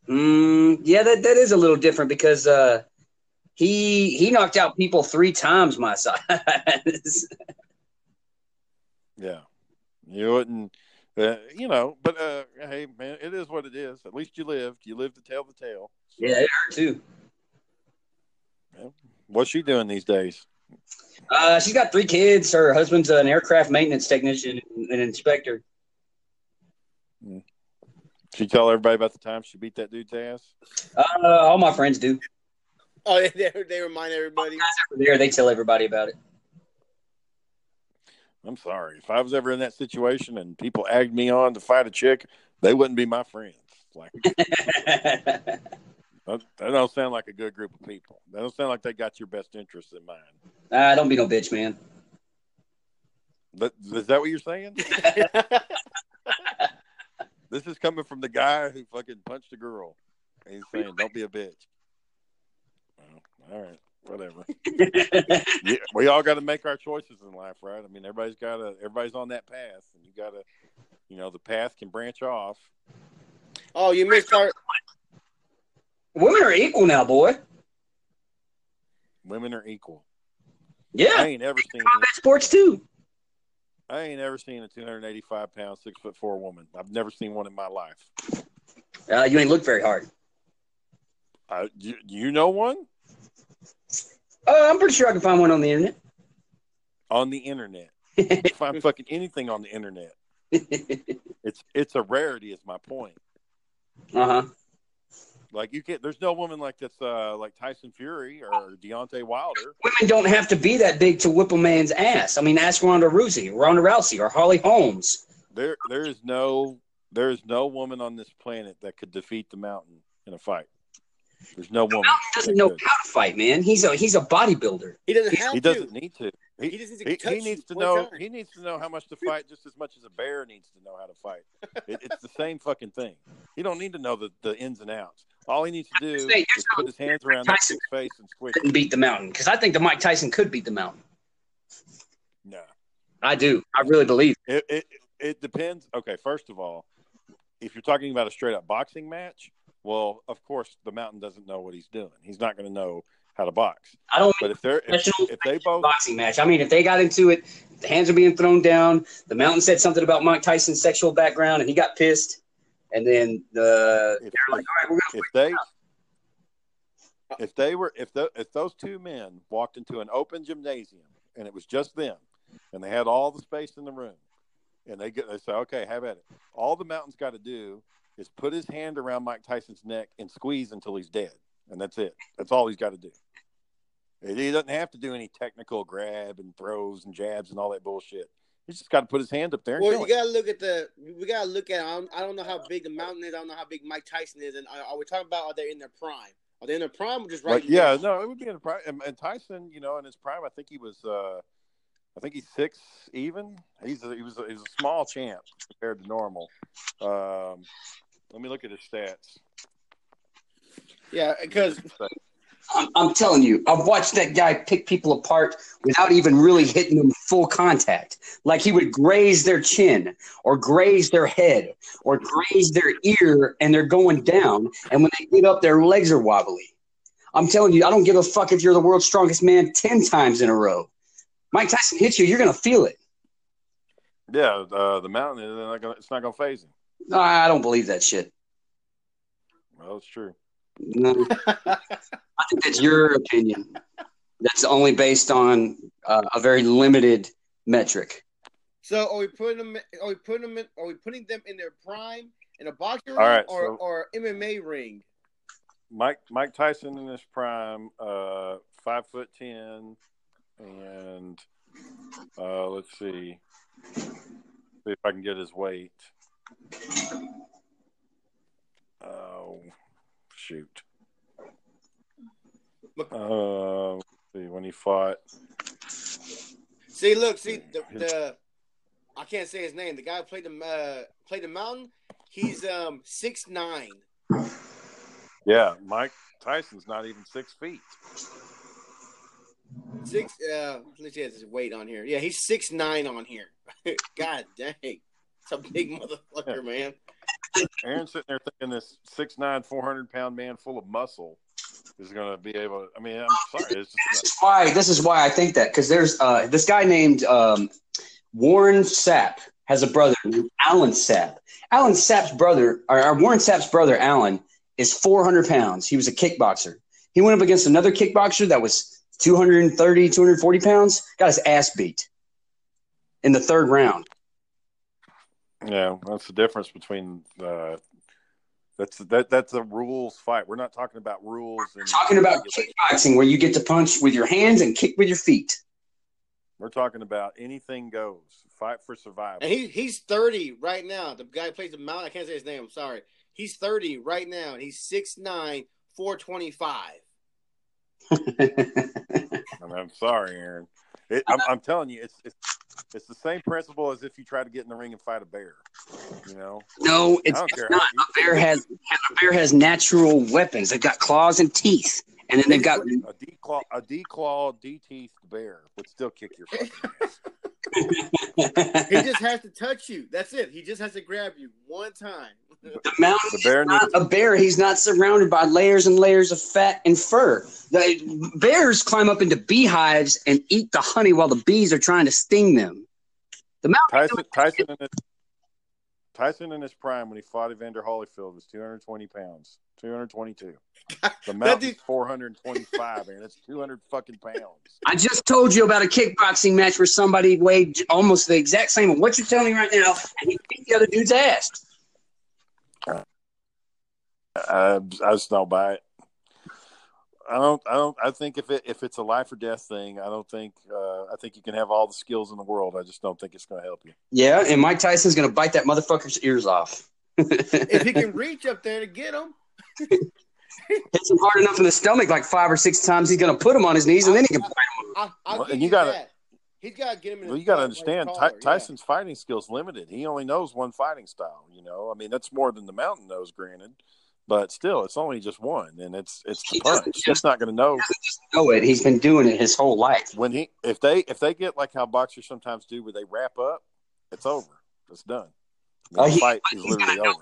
Mm, yeah, that, that is a little different because uh, he he knocked out people three times my size. Yeah, you wouldn't. Uh, you know, but uh, hey, man, it is what it is. At least you lived. You lived to tell the tale. So, yeah, it hurt too. What's she doing these days? Uh, she's got three kids. Her husband's an aircraft maintenance technician and an inspector. She tell everybody about the time she beat that dude's ass. Uh, all my friends do. Oh, they, they, they remind everybody. Over there, they tell everybody about it. I'm sorry. If I was ever in that situation and people egged me on to fight a chick, they wouldn't be my friends. Like That, that don't sound like a good group of people. That don't sound like they got your best interests in mind. Ah, don't be no bitch, man. But is that what you're saying? this is coming from the guy who fucking punched a girl. He's saying, "Don't be a bitch." Well, all right, whatever. yeah, we all got to make our choices in life, right? I mean, everybody's got to. Everybody's on that path, and you got to. You know, the path can branch off. oh, you missed our. Women are equal now, boy. Women are equal. Yeah, I ain't ever seen. combat sports too. I ain't ever seen a 285 pound, six foot four woman. I've never seen one in my life. Uh, you ain't looked very hard. Uh, you, you know one Uh, I'm pretty sure I can find one on the internet. on the internet. You can find fucking anything on the internet. It's it's a rarity. Is my point. uh huh. Like you can't. There's no woman like this, uh, like Tyson Fury or Deontay Wilder. Women don't have to be that big to whip a man's ass. I mean, ask Ronda Rousey, Ronda Rousey, or Holly Holmes. There there is no there is no woman on this planet that could defeat the mountain in a fight. There's no woman. Mountain doesn't know could. how to fight, man. He's a he's a bodybuilder. He doesn't have He to. doesn't need to. He, He just needs to he, he needs to know. time. He needs to know how much to fight, just as much as a bear needs to know how to fight. It, it's the same fucking thing. He don't need to know the, the ins and outs. All he needs to do Say, is put his hands around that Tyson- chick's face and squish. Couldn't beat the mountain because I think the Mike Tyson could beat the mountain. No, I do. I really believe. it, it it depends. Okay, first of all, if you're talking about a straight up boxing match, well, of course the mountain doesn't know what he's doing. He's not going to know how to box. I don't But if they're if, if they both boxing match. I mean, if they got into it, the hands are being thrown down. The mountain said something about Mike Tyson's sexual background, and he got pissed. And then the if, they're like, "All right, we're gonna." if they if they were if the, if those two men walked into an open gymnasium and it was just them and they had all the space in the room and they get they say okay have at it all the mountain's got to do is put his hand around mike tyson's neck and squeeze until he's dead and that's it that's all he's got to do he doesn't have to do any technical grab and throws and jabs and all that bullshit he's just got to put his hand up there and Well, you gotta look at the. We gotta look at. I don't, I don't know how big the mountain is. I don't know how big Mike Tyson is. And are, are we talking about are they in their prime? Are they in their prime or just right? Like, yeah, no, it would be in the prime. And, and Tyson, you know, in his prime, I think he was, uh, I think he's six even. He's a, he was a, he was a small champ compared to normal. Um, let me look at his stats. Yeah, because I'm, I'm telling you, I've watched that guy pick people apart without even really hitting them full contact. Like he would graze their chin or graze their head or graze their ear and they're going down. And when they get up, their legs are wobbly. I'm telling you, I don't give a fuck if you're the world's strongest man 10 times in a row. Mike Tyson hits you, you're going to feel it. Yeah, uh, the mountain, not gonna, it's not going to phase him. No, I don't believe that shit. Well, it's true. No. I think that's your opinion. That's only based on uh, a very limited metric. so are we putting them? Are we putting them? In, are we putting them in their prime in a boxing ring All right, or so- or MMA ring? Mike Mike Tyson in his prime, uh, five foot ten, and uh, let's see, see if I can get his weight. Oh, shoot. Uh, let's see when he fought. See, look, see the, the I can't say his name. The guy who played the uh, played the mountain. He's um six nine. Yeah, Mike Tyson's not even six feet. Six. Uh, let's see his weight on here. Yeah, he's six nine on here. God dang, it's a big motherfucker, man. Aaron's sitting there thinking this 6'9", 400 pound man full of muscle is going to be able. to I mean, I'm sorry, it's This just is why this is why I think that because there's uh, this guy named um, Warren Sapp has a brother named Alan Sapp. Alan Sapp's brother, or, or Warren Sapp's brother, Alan, is 400 pounds. He was a kickboxer. He went up against another kickboxer that was 230, 240 pounds. Got his ass beat in the third round. Yeah, that's the difference between uh, that's that that's a rules fight. We're not talking about rules. We're talking about kickboxing where you get to punch with your hands and kick with your feet. We're talking about anything goes. Fight for survival. And he he's thirty right now. The guy who plays the mountain. I can't say his name. I'm sorry. He's thirty right now, and he's 6'9", 425. I mean, I'm sorry, Aaron. It, I'm, I'm telling you, it's, it's it's the same principle as if you try to get in the ring and fight a bear. You know, No, it's, it's not. A bear has a bear has natural weapons. They've got claws and teeth, and then they've got a declaw, a declawed, de-teethed bear would still kick your fucking ass. He just has to touch you. That's it. He just has to grab you one time. the mountain. The bear is not a bear. He's not surrounded by layers and layers of fat and fur. The bears climb up into beehives and eat the honey while the bees are trying to sting them. The mountain. Tyson, Tyson, in his, Tyson in his prime when he fought Evander Holyfield was 220 pounds, 222. The mountain's dude- 425, man. That's 200 fucking pounds. I just told you about a kickboxing match where somebody weighed almost the exact same of what you're telling me right now, and he beat the other dude's ass. I, I just don't buy it. I don't. I don't. I think if it if it's a life or death thing, I don't think. Uh, I think you can have all the skills in the world. I just don't think it's going to help you. Yeah, and Mike Tyson's gonna bite that motherfucker's ears off. If he can reach up there to get him, hits him hard enough in the stomach like five or six times, he's gonna put him on his knees and then he can bite him. I, I'll Well, and you, you gotta- He's got to get him in. Well, you got to understand, his Ty- collar, yeah. Tyson's fighting skills limited. He only knows one fighting style. You know, I mean, that's more than the mountain knows. Granted, but still, it's only just one, and it's it's the He punch. just- He's not going to know Know it? He's been doing it his whole life. when he if they if they get like how boxers sometimes do, where they wrap up, it's over. It's done. Uh, the Oh, he- fight is literally over.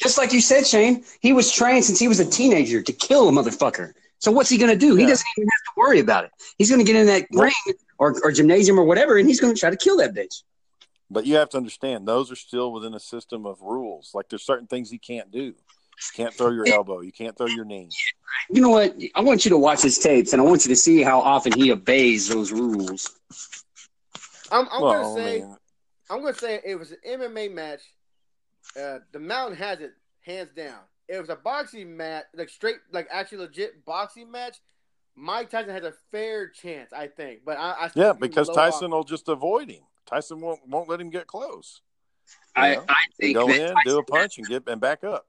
Just like you said, Shane, he was trained since he was a teenager to kill a motherfucker. So what's he gonna do? He doesn't even have to worry about it. He's gonna get in that ring or, or gymnasium or whatever, and he's gonna try to kill that bitch. But you have to understand, those are still within a system of rules. Like there's certain things he can't do. You can't throw your elbow. You can't throw your knee. You know what? I want you to watch his tapes, and I want you to see how often he obeys those rules. I'm, I'm well, gonna say, mean, I'm gonna say it was an MMA match. Uh, the Mountain has it hands down. It was a boxing match, like straight, like actually legit boxing match. Mike Tyson has a fair chance, I think. But I, I yeah, because Tyson off. will just avoid him. Tyson won't won't let him get close. You I, know? I think Go that in, Tyson do a punch, and get and back up.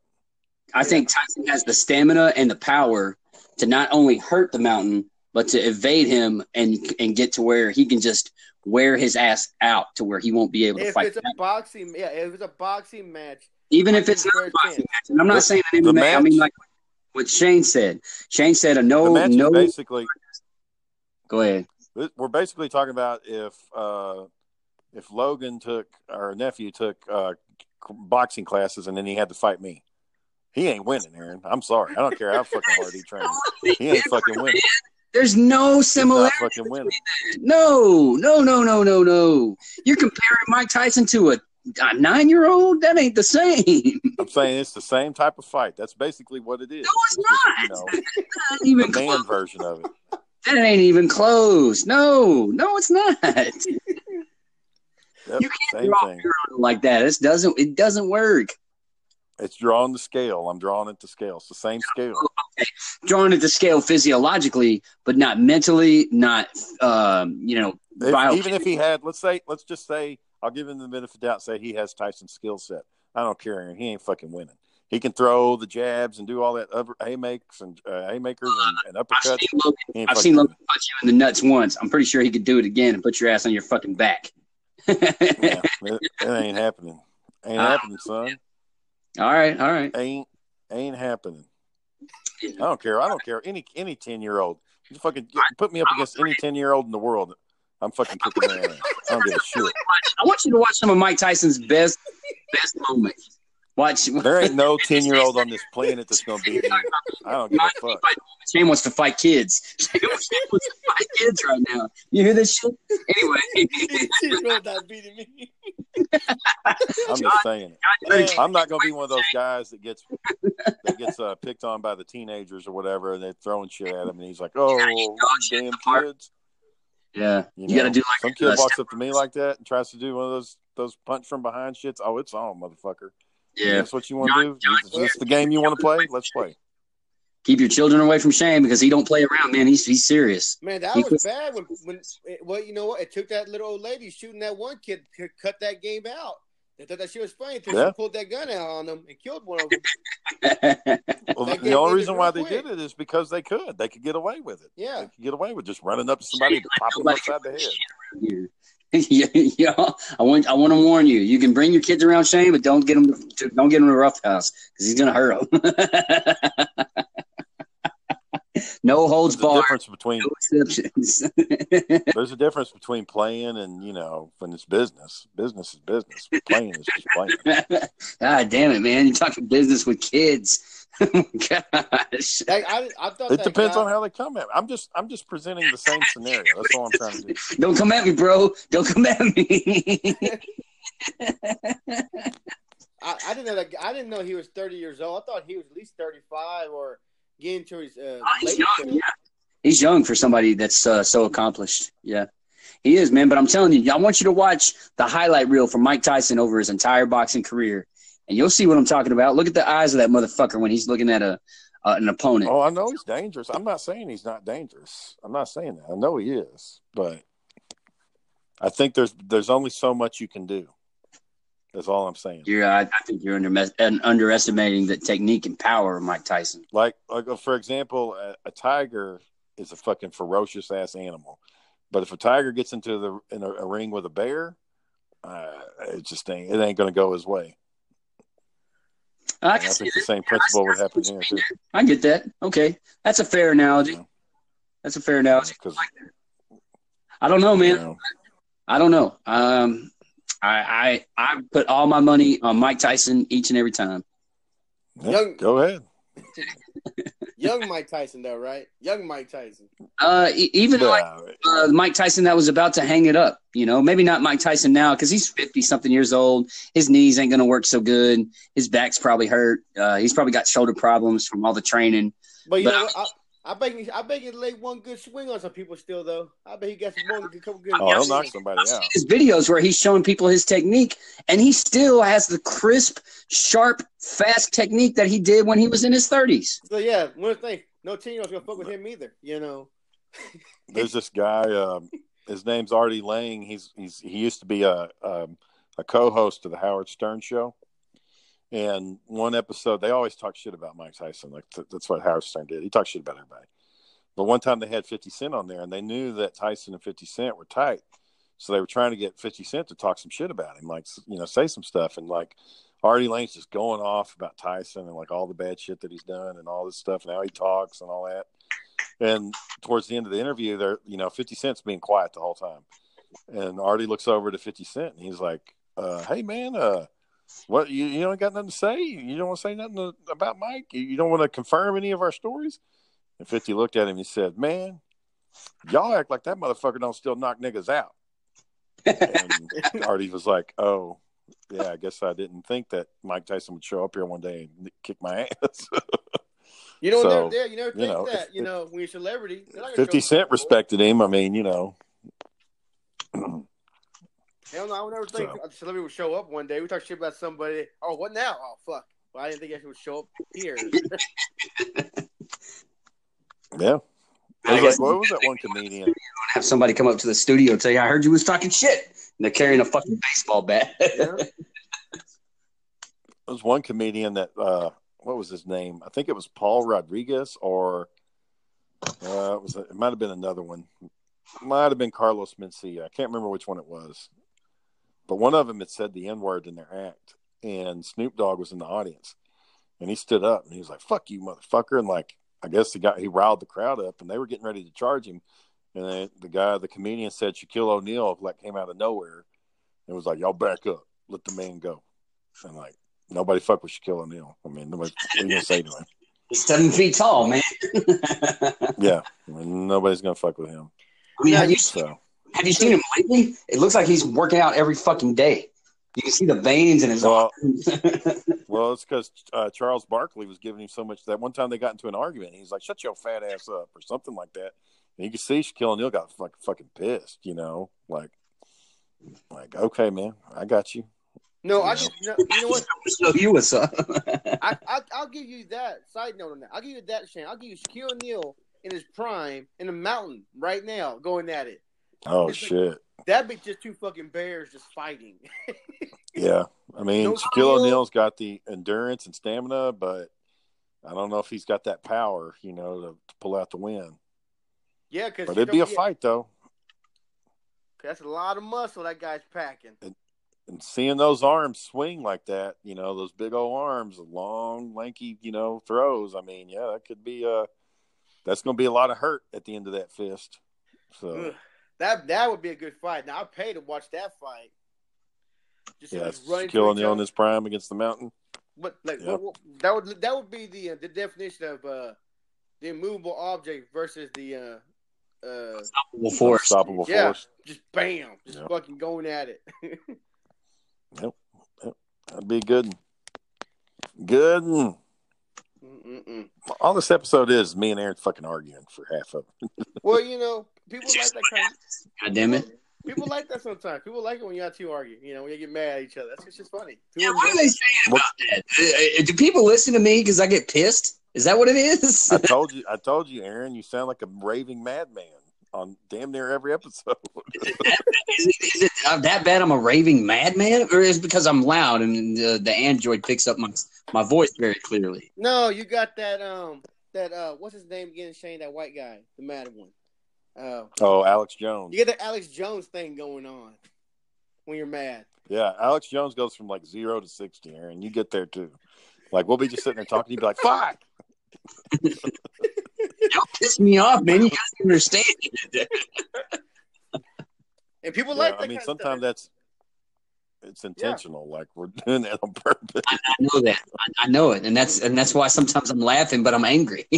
I think Tyson has the stamina and the power to not only hurt the mountain, but to evade him and and get to where he can just wear his ass out to where he won't be able to If fight. it's a boxing, yeah, if it's a boxing match, Even I if it's not a boxing match. And I'm not The- saying an the MMA. I mean like what Shane said. Shane said a no the match no. is basically Go ahead. we're basically talking about if uh, if Logan took our nephew took uh, boxing classes and then he had to fight me. He ain't winning, Aaron. I'm sorry. I don't care how fucking hard he trains. He ain't fucking winning. There's no not similarity. fucking winning. No, no, no, no, no, no. You're comparing Mike Tyson to a, a nine year old? That ain't the same. I'm saying it's the same type of fight. That's basically what it is. No, it's just, you not. know, Not even the man close. version of it. That ain't even close. No, no, it's not. Yep, You can't draw thing. like that. It doesn't. It doesn't work. It's drawing the scale. I'm drawing it to scale. It's the same scale. Drawing it to scale physiologically, but not mentally, not um, you know, If- even if he had, let's say, let's just say, I'll give him the benefit of the doubt. Say he has Tyson's skill set. I don't care. He ain't fucking winning. He can throw the jabs and do all that other haymakers and uh, haymakers and, and I've seen Logan. I've seen Logan punch you in the nuts once. I'm pretty sure he could do it again and put your ass on your fucking back. Yeah, it, it ain't happening. Ain't Uh, happening, son. All right, all right. Ain't ain't happening. I don't care. I don't care. Any any ten year old. You fucking get, put me up against any ten year old in the world. I'm fucking kicking their ass. I don't give a shit. I want you to watch some of Mike Tyson's best best moments. Watch. There ain't no ten year old on this planet that's gonna beat me. I don't give a fuck. Shane wants to fight kids. Shane wants to fight kids right now. You hear this shit? Anyway, He's not beating me. I'm just saying. I'm not gonna be one of those guys that gets that gets uh, picked on by the teenagers or whatever, and they're throwing shit at him, and he's like, "Oh, damn kids!" yeah, You, you, got to know, do some kid walks up to me like that and tries to do one of those those punch from behind shits. Oh, it's on, motherfucker. Yeah. That's what you want to do. John Is this the game you want to play? Let's play. Keep your children away from Shane because he don't play around, man. He's he's serious. Man, that He was was- bad when when well, you know what? It took that little old lady shooting that one kid to cut that game out. They thought that she was funny until Yeah. she pulled that gun out on them and killed one of them. Well, the, the only reason why they quick. did it is because they could. They could get away with it. Yeah. They could get away with just running up to somebody and popping them upside the head. yeah. I want I want to warn you. You can bring your kids around Shane, but don't get them to, don't get him to rough house because he's gonna hurt them. no holds There's a barred, difference between no exceptions. there's a difference between playing and you know when it's business. Business is business. Playing is just playing. God damn it, man! You're talking business with kids. Oh Gosh. That, I, I thought It depends guy- on how they come at. me. I'm just I'm just presenting the same scenario. That's all I'm trying to do. Don't come at me, bro. Don't come at me. I, I didn't know that. I didn't know he was 30 years old. I thought he was at least 35 or getting to his uh, Oh, he's late young, 30s. yeah. He's young for somebody that's uh, so accomplished. Yeah, he is, man. But I'm telling you, I want you to watch the highlight reel from Mike Tyson over his entire boxing career, and you'll see what I'm talking about. Look at the eyes of that motherfucker when he's looking at a uh, an opponent. Oh, I know he's dangerous. I'm not saying he's not dangerous. I'm not saying that. I know he is, but I think there's there's only so much you can do. That's all I'm saying. You're, I, I think you're under, un- underestimating the technique and power of Mike Tyson. Like, like uh, for example, a, a tiger is a fucking ferocious ass animal, but if a tiger gets into the in a, a ring with a bear, uh, it just ain't it ain't going to go his way. I, I think the same principle would happen here too. I get that. Okay, that's a fair analogy. Yeah. That's a fair analogy. I don't know, man. you know, I don't know. Um, I, I I put all my money on Mike Tyson each and every time. yeah, Young- go ahead. Young Mike Tyson, though, right? Young Mike Tyson. Uh, e- even like Yeah, uh, Mike Tyson that was about to hang it up. You know, maybe not Mike Tyson now because he's fifty something years old. His knees ain't gonna work so good. His back's probably hurt. Uh, he's probably got shoulder problems from all the training. But you But- know? I, I bet he, I bet he laid one good swing on some people still, though. I bet he got some one, a couple good. oh, he'll knock somebody I've seen out. his videos where he's showing people his technique, and he still has the crisp, sharp, fast technique that he did when he was in his thirties. So yeah, one thing, no team was gonna fuck with him either. You know. There's this guy. Um, his name's Artie Lange. He's he's he used to be a um, a co-host of the Howard Stern show. And one episode, they always talk shit about Mike Tyson. Like th- that's what Howard Stern did. He talked shit about everybody. But one time they had 50 Cent on there, and they knew that Tyson and 50 Cent were tight, so they were trying to get 50 Cent to talk some shit about him, like you know, say some stuff. And like Artie Lange's just going off about Tyson and like all the bad shit that he's done and all this stuff and how he talks and all that. And towards the end of the interview, there, you know, 50 Cent's being quiet the whole time. And Artie looks over to 50 Cent and he's like, uh, hey, man, uh, what, you, you don't got nothing to say? You don't want to say nothing to, about Mike? You, you don't want to confirm any of our stories? And 50 looked at him and he said, man, y'all act like that motherfucker don't still knock niggas out. And Artie was like, oh, yeah, I guess I didn't think that Mike Tyson would show up here one day and kick my ass. You know, So, never, yeah, you never think you know, that. if- you know, when you're a celebrity, they're not gonna 50 Cent respected him. I mean, you know, Hell no, I would never think So- a celebrity would show up one day. We talk shit about somebody. Oh, what now? Oh, fuck. Well, I didn't think he would show up here. yeah. I was guess- like, what was that one comedian? Have somebody come up to the studio and tell you, "I heard you was talking shit." And they're carrying a fucking baseball bat. Yeah. There was one comedian that, uh, what was his name? I think it was Paul Rodriguez or uh, it was it might have been another one. Might have been Carlos Mencia. I can't remember which one it was. But one of them had said the N word in their act, and Snoop Dogg was in the audience, and he stood up and he was like, "Fuck you, motherfucker!" And like, I guess the guy he riled the crowd up, and they were getting ready to charge him, and then the guy, the comedian, said Shaquille O'Neal like came out of nowhere, and was like, "Y'all back up, let the man go," and like nobody fuck with Shaquille O'Neal. I mean, nobody, what you gonna say to him? He's seven feet tall, man. Yeah, I mean, nobody's gonna fuck with him. I mean, have you, So have you seen him lately? It looks like he's working out every fucking day. You can see the veins in his Well- arms. Well, it's because uh, Charles Barkley was giving him so much that one time they got into an argument. He's like, "Shut your fat ass up," or something like that. And you can see Shaquille O'Neal got fucking fucking pissed. You know, like, like, okay, man, I got you. No, I just no, you know what? so you was uh, I, I I'll give you that. Side note on that. I'll give you that, Shane. I'll give you Shaquille O'Neal in his prime in the mountain right now, going at it. Oh It's like- shit! That'd be just two fucking bears just fighting. Yeah, I mean, No Shaquille O'Neal's got the endurance and stamina, but I don't know if he's got that power, you know, to, to pull out the win. yeah, because But it'd be a fight, though. That's a lot of muscle that guy's packing. And seeing those arms swing like that, you know, those big old arms, long, lanky, you know, throws. I mean, yeah, that could be uh that's going to be a lot of hurt at the end of that fist. So Ugh. That that would be a good fight. Now I'd pay to watch that fight. Just yeah, us running Shaquille through each O'Neal in other. his prime against the Mountain. But like Yep. what, what- that would that would be the uh, the definition of uh, the immovable object versus the uh, uh, Unstoppable force. Unstoppable Yeah. force. just bam, just Yep. fucking going at it. That'd be good. Good. one. Mm-mm-mm. All this episode is me and Aaron fucking arguing for half of it. well, you know, people like that what kind. God damn it. Of, people like that sometimes. People like it when y'all two argue. You know, when you get mad at each other. That's just funny. Yeah, People what are they saying about that? Uh, uh, Do people listen to me because I get pissed? Is that what it is? I told you, I told you, Aaron, you sound like a raving madman on damn near every episode. is it, is it uh, that bad? I'm a raving madman, or is it because I'm loud and the, the android picks up my my voice very clearly? No, you got that. Um, that uh, what's his name again? Shane, that white guy, the mad one. Uh, oh, Alex Jones. you get the Alex Jones thing going on when you're mad. Yeah, Alex Jones goes from like zero to sixty, Aaron. You get there too. Like we'll be just sitting there talking, you'd be like, "Fuck!" Don't piss me off, man. You guys don't understand. And people Yeah, like that I mean, sometimes that's it's intentional. Like we're doing that on purpose. I know that. I, I know it, and that's and that's why sometimes I'm laughing, but I'm angry.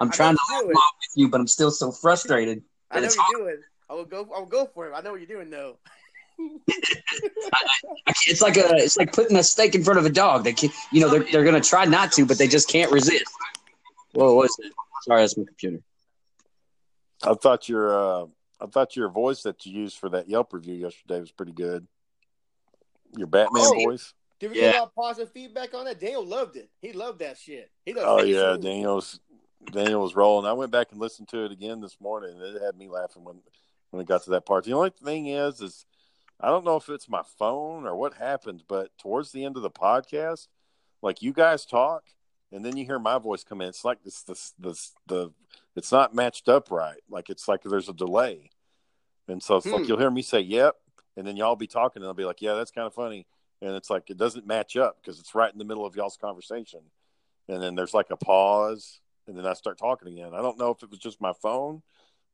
I'm trying to you do laugh it. along with you, but I'm still so frustrated. I know it's what you're doing. I will go. I will go for it. I know what you're doing though. It's like a it's like putting a steak in front of a dog. They can, you know they're they're gonna try not to, but they just can't resist. Whoa, what is it? Sorry, that's my computer. I thought your uh, I thought your voice that you used for that Yelp review yesterday was pretty good. Your Batman Oh. voice. Did we Yeah. get a lot of positive feedback on that? Daniel loved it. He loved that shit. He loves Oh it. yeah, Daniel's Daniel was rolling. I went back and listened to it again this morning, and it had me laughing when when it got to that part. The only thing is, is I don't know if it's my phone or what happened, but towards the end of the podcast, like you guys talk, and then you hear my voice come in. It's like this, this, this, the, it's not matched up right. Like it's like there's a delay, and so it's Hmm. like you'll hear me say "yep," and then y'all be talking, and I'll be like, "Yeah, that's kind of funny," and it's like it doesn't match up because it's right in the middle of y'all's conversation, and then there's like a pause, and then I start talking again. I don't know if it was just my phone,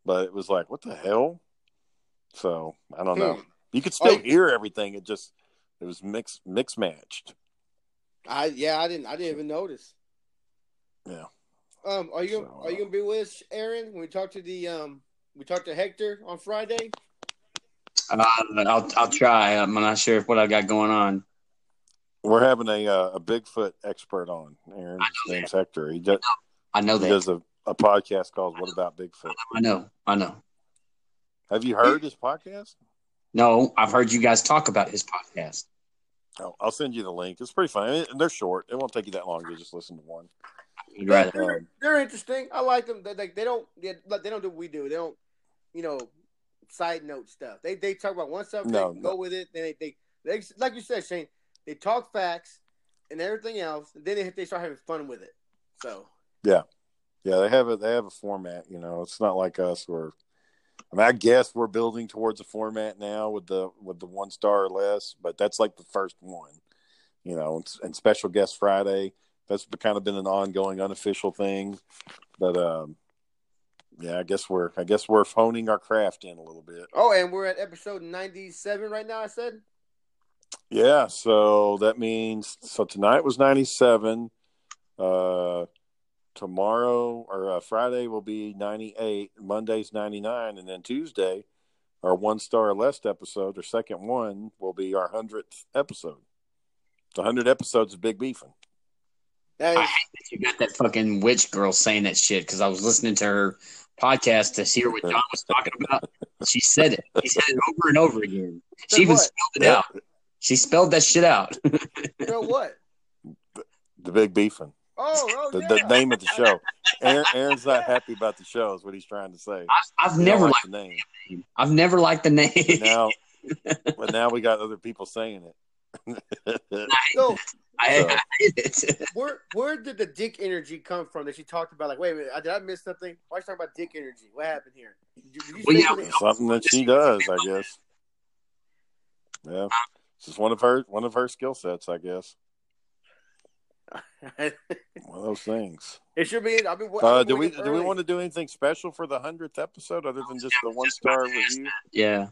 but it was like, "What the hell?" So I don't know. Hmm. You could still Oh. hear everything. It just it was mix mix matched. I yeah, I didn't. I didn't even notice. Yeah. Um, are you So, are you gonna be with us, Aaron? When we talk to the um, we talked to Hector on Friday. Uh, I'll I'll try. I'm not sure if what I've got going on. We're having a uh, a Bigfoot expert on. Aaron, I his name's Hector. He does, I know that. does a, a podcast called "What About Bigfoot." I know. I know. Have you heard his podcast? No, I've heard you guys talk about his podcast. Oh, I'll send you the link. It's pretty funny. And they're short. It won't take you that long to just listen to one. You'd They're, they're, interesting. I like them. They, like they don't they, they don't do what we do. They don't, you know, side note stuff. They they talk about one subject, No, go with it. Then they, they they like you said, Shane. They talk facts and everything else. And then they they start having fun with it. So Yeah, yeah, they have a they have a format. You know, it's not like us where. I mean, I guess we're building towards a format now with the with the one star or less, but that's like the first one, you know. And, and special guest Friday, that's kind of been an ongoing unofficial thing, but um, yeah, I guess we're I guess we're honing our craft in a little bit. oh, and we're at episode ninety seven right now. I said. Yeah, so that means so tonight was ninety seven. Uh, tomorrow or uh, Friday will be ninety eight. Monday's ninety nine, and then Tuesday, our one star or less episode, or second one, will be our hundredth episode. The hundred episodes of Big Beefing. That I hate that you got that fucking witch girl saying that shit because I was listening to her podcast to hear what John was talking about. She said it. She said it over and over again. Said She even what? spelled it out. She spelled that shit out. so what? The Big Beefing. Oh, oh The, yeah. the name of the show. Aaron, Aaron's not happy about the show. Is what he's trying to say. I, I've He never like liked. the name. I've never liked the name. But now, but now we got other people saying it. So I, So- I it. where where did the dick energy come from that she talked about? Like, wait a minute, did I miss something? Why are you talking about dick energy? What happened here? Did you, did you Well, yeah, something? Something that she does, I guess. Yeah, uh-huh. it's just one of her one of her skill sets, I guess. One of those things. it should be. I've been. Uh, do we do we want to do anything special for the hundredth episode other than just the one star review? Yeah.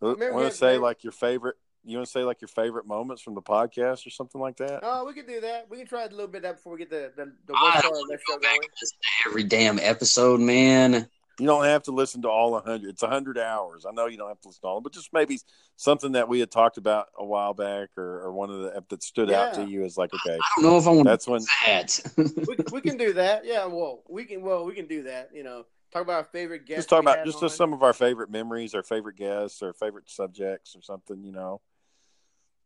Want to say like your favorite? You want to say like your favorite moments from the podcast or something like that? Oh, we can do that. We can try it a little bit of that before we get the the, the one star go back and listen to every damn episode, man. You don't have to listen to all a hundred. It's a hundred hours. I know you don't have to listen to all, but just maybe something that we had talked about a while back, or, or one of the that stood out to you as like, okay, I don't know if I want that's when. that. We, we can do that. Yeah. Well, we can. Well, we can do that. You know, talk about our favorite guests. Just talk about just, on. just some of our favorite memories, our favorite guests, our favorite subjects, or something. You know,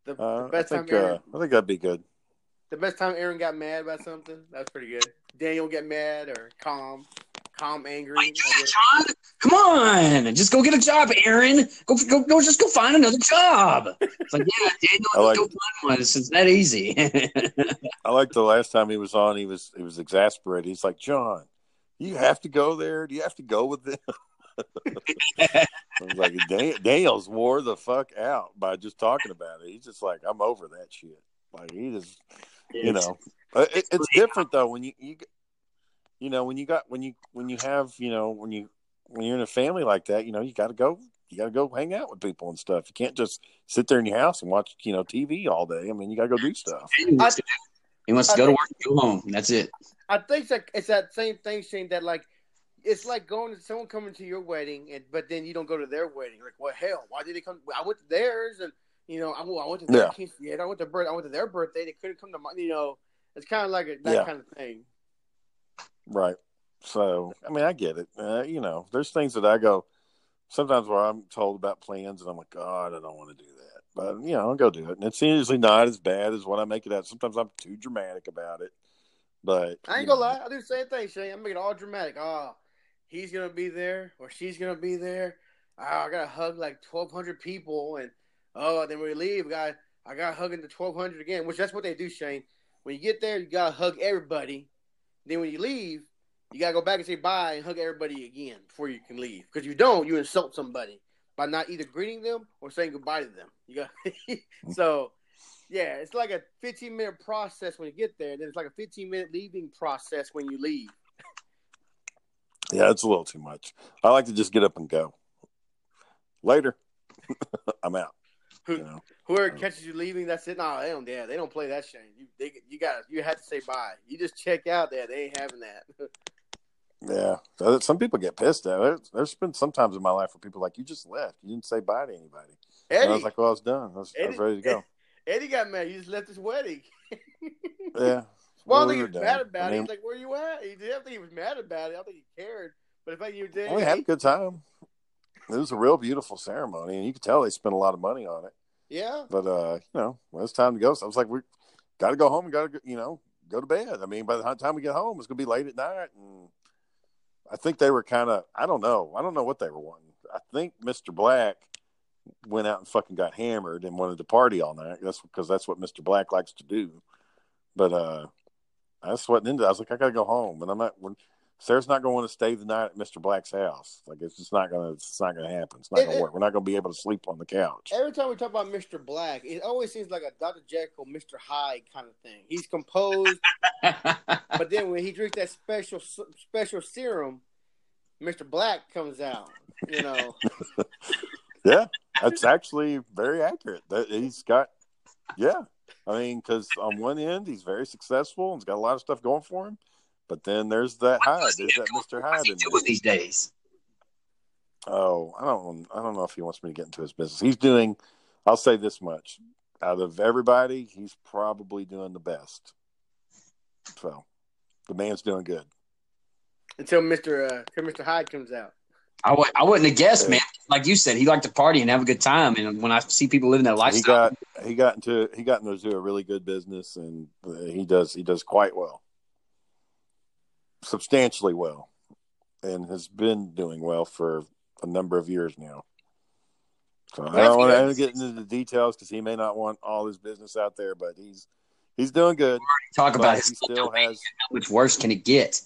the, uh, the I best think time. Aaron, uh, I think that'd be good. the best time Aaron got mad about something. That's pretty good. Daniel get mad or calm, calm, angry. I guess. John, come on, just go get a job, Aaron. Go, go, go, just go find another job. It's like, yeah, Daniel, I like- go find one. It's, it's that easy. I like the last time he was on. He was he was exasperated. He's like, John, you have to go there. Do you have to go with them? I was like, Dan- Daniel's wore the fuck out by just talking about it. He's just like, I'm over that shit. Like he just, you know, Uh, it, it's different though when you you, you know, when you got when you when you have you know when you when you're in a family like that, you know, you got to go. You got to go hang out with people and stuff. You can't just sit there in your house and watch, you know, TV all day. I mean, you got to go do stuff. he wants to, he wants to I go to think- work go home. That's it. I think it's, like, it's that same thing, Shane. That like, it's like going to someone coming to your wedding, and but then you don't go to their wedding. Like, what well, hell, why did they come? I went to theirs, and you know, I, oh, I went to their Yeah. quinceañera, I went to birth, I went to their birthday. They couldn't come to my, you know. It's kind of like a, that Yeah. kind of thing. Right. So, I mean, I get it. Uh, you know, there's things that I go sometimes where I'm told about plans and I'm like, God, I don't want to do that. But, you know, I'll go do it. And it's usually not as bad as what I make it out. Sometimes I'm too dramatic about it. But I ain't gonna know, lie, I do the same thing, Shane. I'm making it all dramatic. Oh, he's gonna be there, or she's gonna be there. Oh, I gotta hug like 1,200 people, and oh, then we leave, guy, I got hugging the 1,200 again, which that's what they do, Shane. When you get there, you gotta hug everybody. Then when you leave, you gotta go back and say bye and hug everybody again before you can leave. Because you don't, you insult somebody by not either greeting them or saying goodbye to them. You got so. Yeah, it's like a 15 minute process when you get there, and then it's like a 15 minute leaving process when you leave. yeah, it's a little too much. I like to just get up and go. Later. I'm out. Know? Whoever um, catches you leaving, that's it. No, they don't. Yeah, they don't play that Shane. You they, you got you have to say bye. You just check out there. They ain't having that. Yeah. Some people get pissed at it. There's been some times in my life where people are like, you just left. You didn't say bye to anybody. And I was like, well, I was done. I was, I was Eddie- ready to go. Eddie got mad. He just left his wedding. Yeah. Well, I think he was done. mad about I it. mean, He's like, "Where you at?" He didn't think he was mad about it. I don't think he cared. But if I you did, we had a good time. It was a real beautiful ceremony, and you could tell they spent a lot of money on it. yeah, But uh, you know, when it's time to go, so I was like, we got to go home and got to, you know, go to bed. I mean, by the time we get home, it's gonna be late at night, and I think they were kind of, I don't know, I don't know what they were wanting. I think Mister Black went out and fucking got hammered and wanted to party all night. That's because that's what Mister Black likes to do. But uh, I just wasn't into. It. I was like, I gotta go home, and I'm not. When, Sarah's not going to stay the night at Mr. Black's house. Like it's just not gonna. It's not gonna happen. It's not It- gonna it- work. We're not gonna be able to sleep on the couch. every time we talk about Mr. Black, it always seems like a Dr. Jekyll, Mr. Hyde kind of thing. He's composed, but then when he drinks that special special serum, Mr. Black comes out. You know, Yeah, that's actually very accurate. That he's got, yeah. I mean, because on one end he's very successful and he's got a lot of stuff going for him, but then there's that Hyde. There's that Mister Hyde in doing these days? Oh, I don't. I don't know if he wants me to get into his business. He's doing. I'll say this much: out of everybody, he's probably doing the best. So, the man's doing good. until Mr. Uh, until Mr. Hyde comes out. I w- I wouldn't have guessed, man. Like you said, he liked to party and have a good time. And when I see people living that he lifestyle, got he got into he got into a really good business and uh, he does he does quite well substantially well, and has been doing well for a number of years now. So I don't want to get into the details because he may not want all his business out there, but he's he's doing good. Talk But about he his still has how much worse can it get?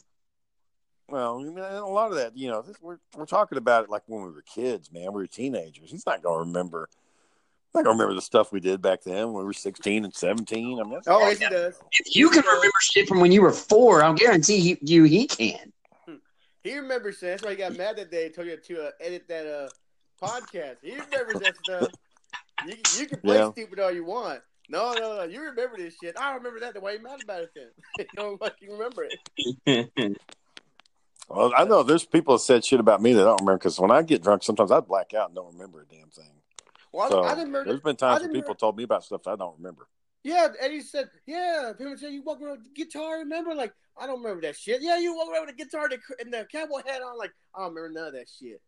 Well, you know, a lot of that, you know, this, we're we're talking about it like when we were kids, man. We were teenagers. He's not going to remember. Not going remember the stuff we did back then when we were sixteen and seventeen. I mean, that's Oh, yes, he does. If you can remember shit from when you were four, I'll guarantee he, you he can. He remembers that. That's why he got mad that day. and Told you to uh, edit that uh, podcast. He remembers that stuff. You, you can play Yeah. stupid all you want. No, no, no. You remember this shit. I remember that. The way you mad about it then. you don't fucking remember it. Well, I know there's people that said shit about me that I don't remember because when I get drunk, sometimes I black out and don't remember a damn thing. Well, I- So I, didn't remember. there's been times when people told me about stuff I don't remember. Yeah, Eddie said, yeah. People say you walk around with a guitar. Remember, like I don't remember that shit. Yeah, you walk around with a guitar and the- cowboy hat on. Like I don't remember none of that shit.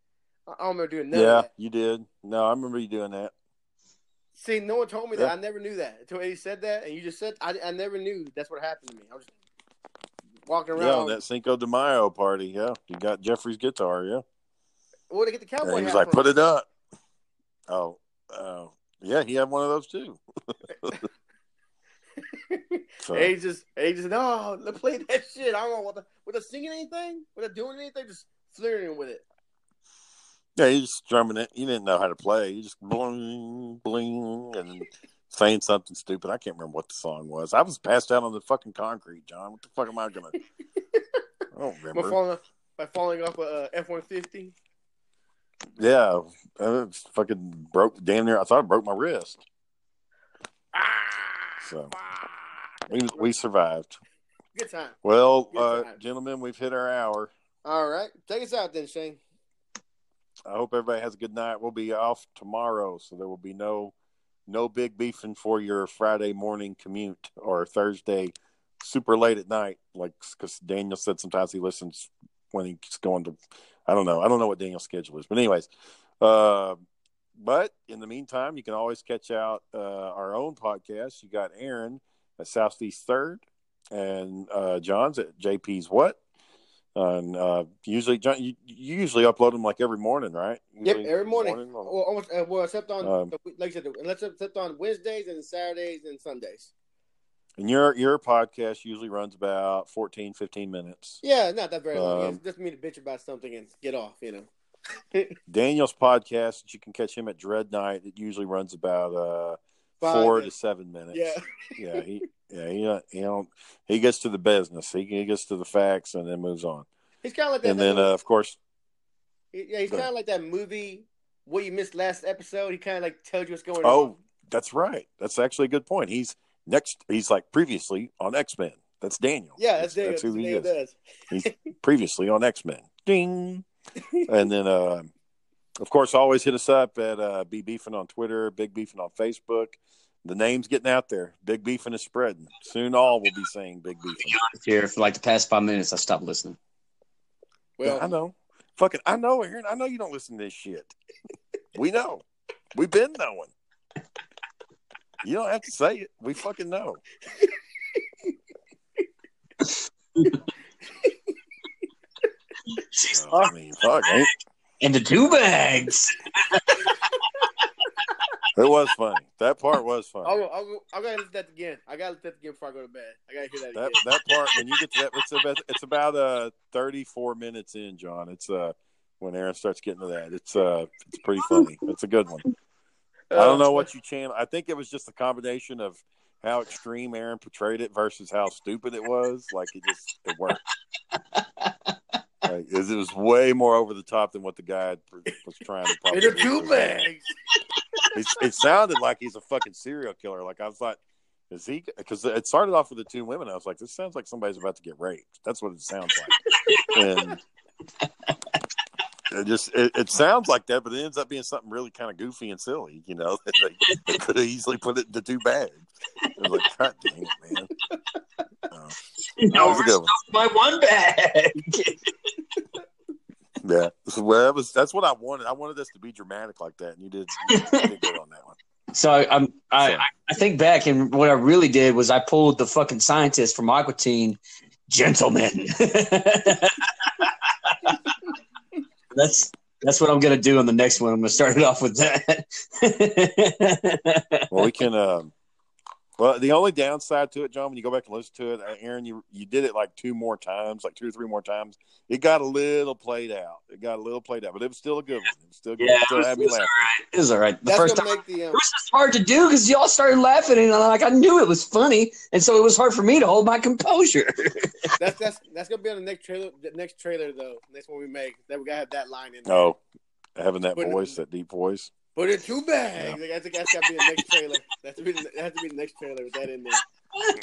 I I don't remember doing none yeah, of that. you did. No, I remember you doing that. See, no one told me that. I never knew that until Eddie said that, and you just said I, I never knew that's what happened to me. I was just walking around. Yeah, on that Cinco de Mayo party. Yeah, you got Jeffrey's guitar. Yeah, Where to get the cowboy and he was like, from? "Put it up." Oh, oh, yeah, he had one of those too. So, Eddie just, Eddie just, no, let's play that shit. I don't know what the, singing anything, with it doing anything, just flirting with it. yeah, he just strumming it. He didn't know how to play. He just bling, bling, and saying something stupid. I can't remember what the song was. I was passed out on the fucking concrete, John. What the fuck am I gonna? I don't By remember. falling, by falling off a F one fifty. Yeah, I fucking broke. Damn near. I thought I broke my wrist. Ah, So we we survived. Good time. Well, Good uh, time. gentlemen, we've hit our hour. All right, take us out then, Shane. I hope everybody has a good night. We'll be off tomorrow, so there will be no no big beefing for your Friday morning commute or Thursday super late at night. Like because Daniel said, sometimes he listens when he's going to. I don't know. I don't know what Daniel's schedule is, but anyways. Uh, but in the meantime, you can always catch out uh, our own podcast. You got Aaron at Southeast Third, and uh, John's at JP's What. And uh, usually, John, you, you usually upload them like every morning, right? Yep, every morning. on- Well, almost, uh, well, except on Um, the, like I said, unless except on Wednesdays and Saturdays and Sundays. And your your podcast usually runs about 14, 15 minutes. Yeah, not that very long. Um, it's just me to bitch about something and get off. You know. Daniel's podcast, you can catch him at Dread Night. It usually runs about uh, Five four minutes. to seven minutes. Yeah. yeah. He yeah he uh, he don't he gets to the business. He, he gets to the facts and then moves on. He's kind of like that. And then uh, of course yeah, he's kind of like that movie. What you missed last episode. He kind of like tells you what's going on. oh that's right. That's actually a good point. He's next. He's like previously on X Men. That's Daniel. Yeah, that's, Daniel. that's, Daniel. who he Daniel is. does. He's previously on X Men. Ding. and then, uh, of course, always hit us up at uh, Be Beefing on Twitter, Big Beefing on Facebook. The name's getting out there. Big Beefing is spreading. Soon, all will be saying Big Beefing. Here for like the past five minutes, I stopped listening. Well, I know. Fucking, I know, Aaron. I know you don't listen to this shit. we know. We've been knowing. You don't have to say it. We fucking know. Oh, I mean, fuck, ain't, And the two bags. it was funny. That part was funny. I'll, go- I'll, go- I gotta listen to that again. I gotta listen to that again before I go to bed. I gotta hear that, that again. that part when you get to that it's about it's about uh 34 minutes in john it's uh when aaron starts getting to that it's uh it's pretty funny it's a good one i don't know uh, what you channel i think it was just a combination of how extreme aaron portrayed it versus how stupid it was like it just it worked like, it was way more over the top than what the guy was trying to In the two bags. it, it sounded like he's a fucking serial killer. Like I was like, is he? Because it started off with the two women. I was like, this sounds like somebody's about to get raped. That's what it sounds like. and it just it, it sounds like that, but it ends up being something really kind of goofy and silly. You know, they, they could have easily put it into two bags. I was like, God dang it, man. Uh, that was a one. My one bag. Yeah, well, that was that's what I wanted. I wanted this to be dramatic like that, and you did, you did good on that one. So I, I'm, I, I think back, and what I really did was I pulled the fucking scientist from Aquatine, gentlemen. that's that's what I'm gonna do on the next one. I'm gonna start it off with that. Well, we can. Um, well, the only downside to it, John, when you go back and listen to it, uh, Aaron, you you did it like two more times, like two or three more times. It got a little played out. It got a little played out, but it was still a good one. It was still good. yeah, It it still was, had it me was all laughing. right. It was all right. The That's first time make the. it Um, was just hard to do because y'all started laughing, and I'm like, I knew it was funny, and so it was hard for me to hold my composure. that's that's that's gonna be on the next trailer. The next trailer though. Next one we make. That we gotta have that line in. there. Oh, having that But- voice, that deep voice. Put it two bags. Like, that's, that's gotta be the next trailer. That's to be the, that has to be the next trailer with that in there.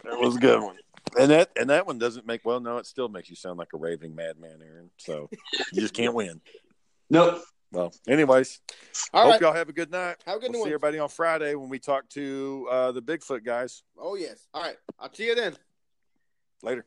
That was a good one. And that and that one doesn't make well. No, it still makes you sound like a raving madman, Aaron. So you just can't win. nope. Well, anyways, All hope right. y'all have a good night. Have a good we'll one. see everybody on Friday when we talk to uh, the Bigfoot guys. Oh yes. All right. I'll see you then. Later.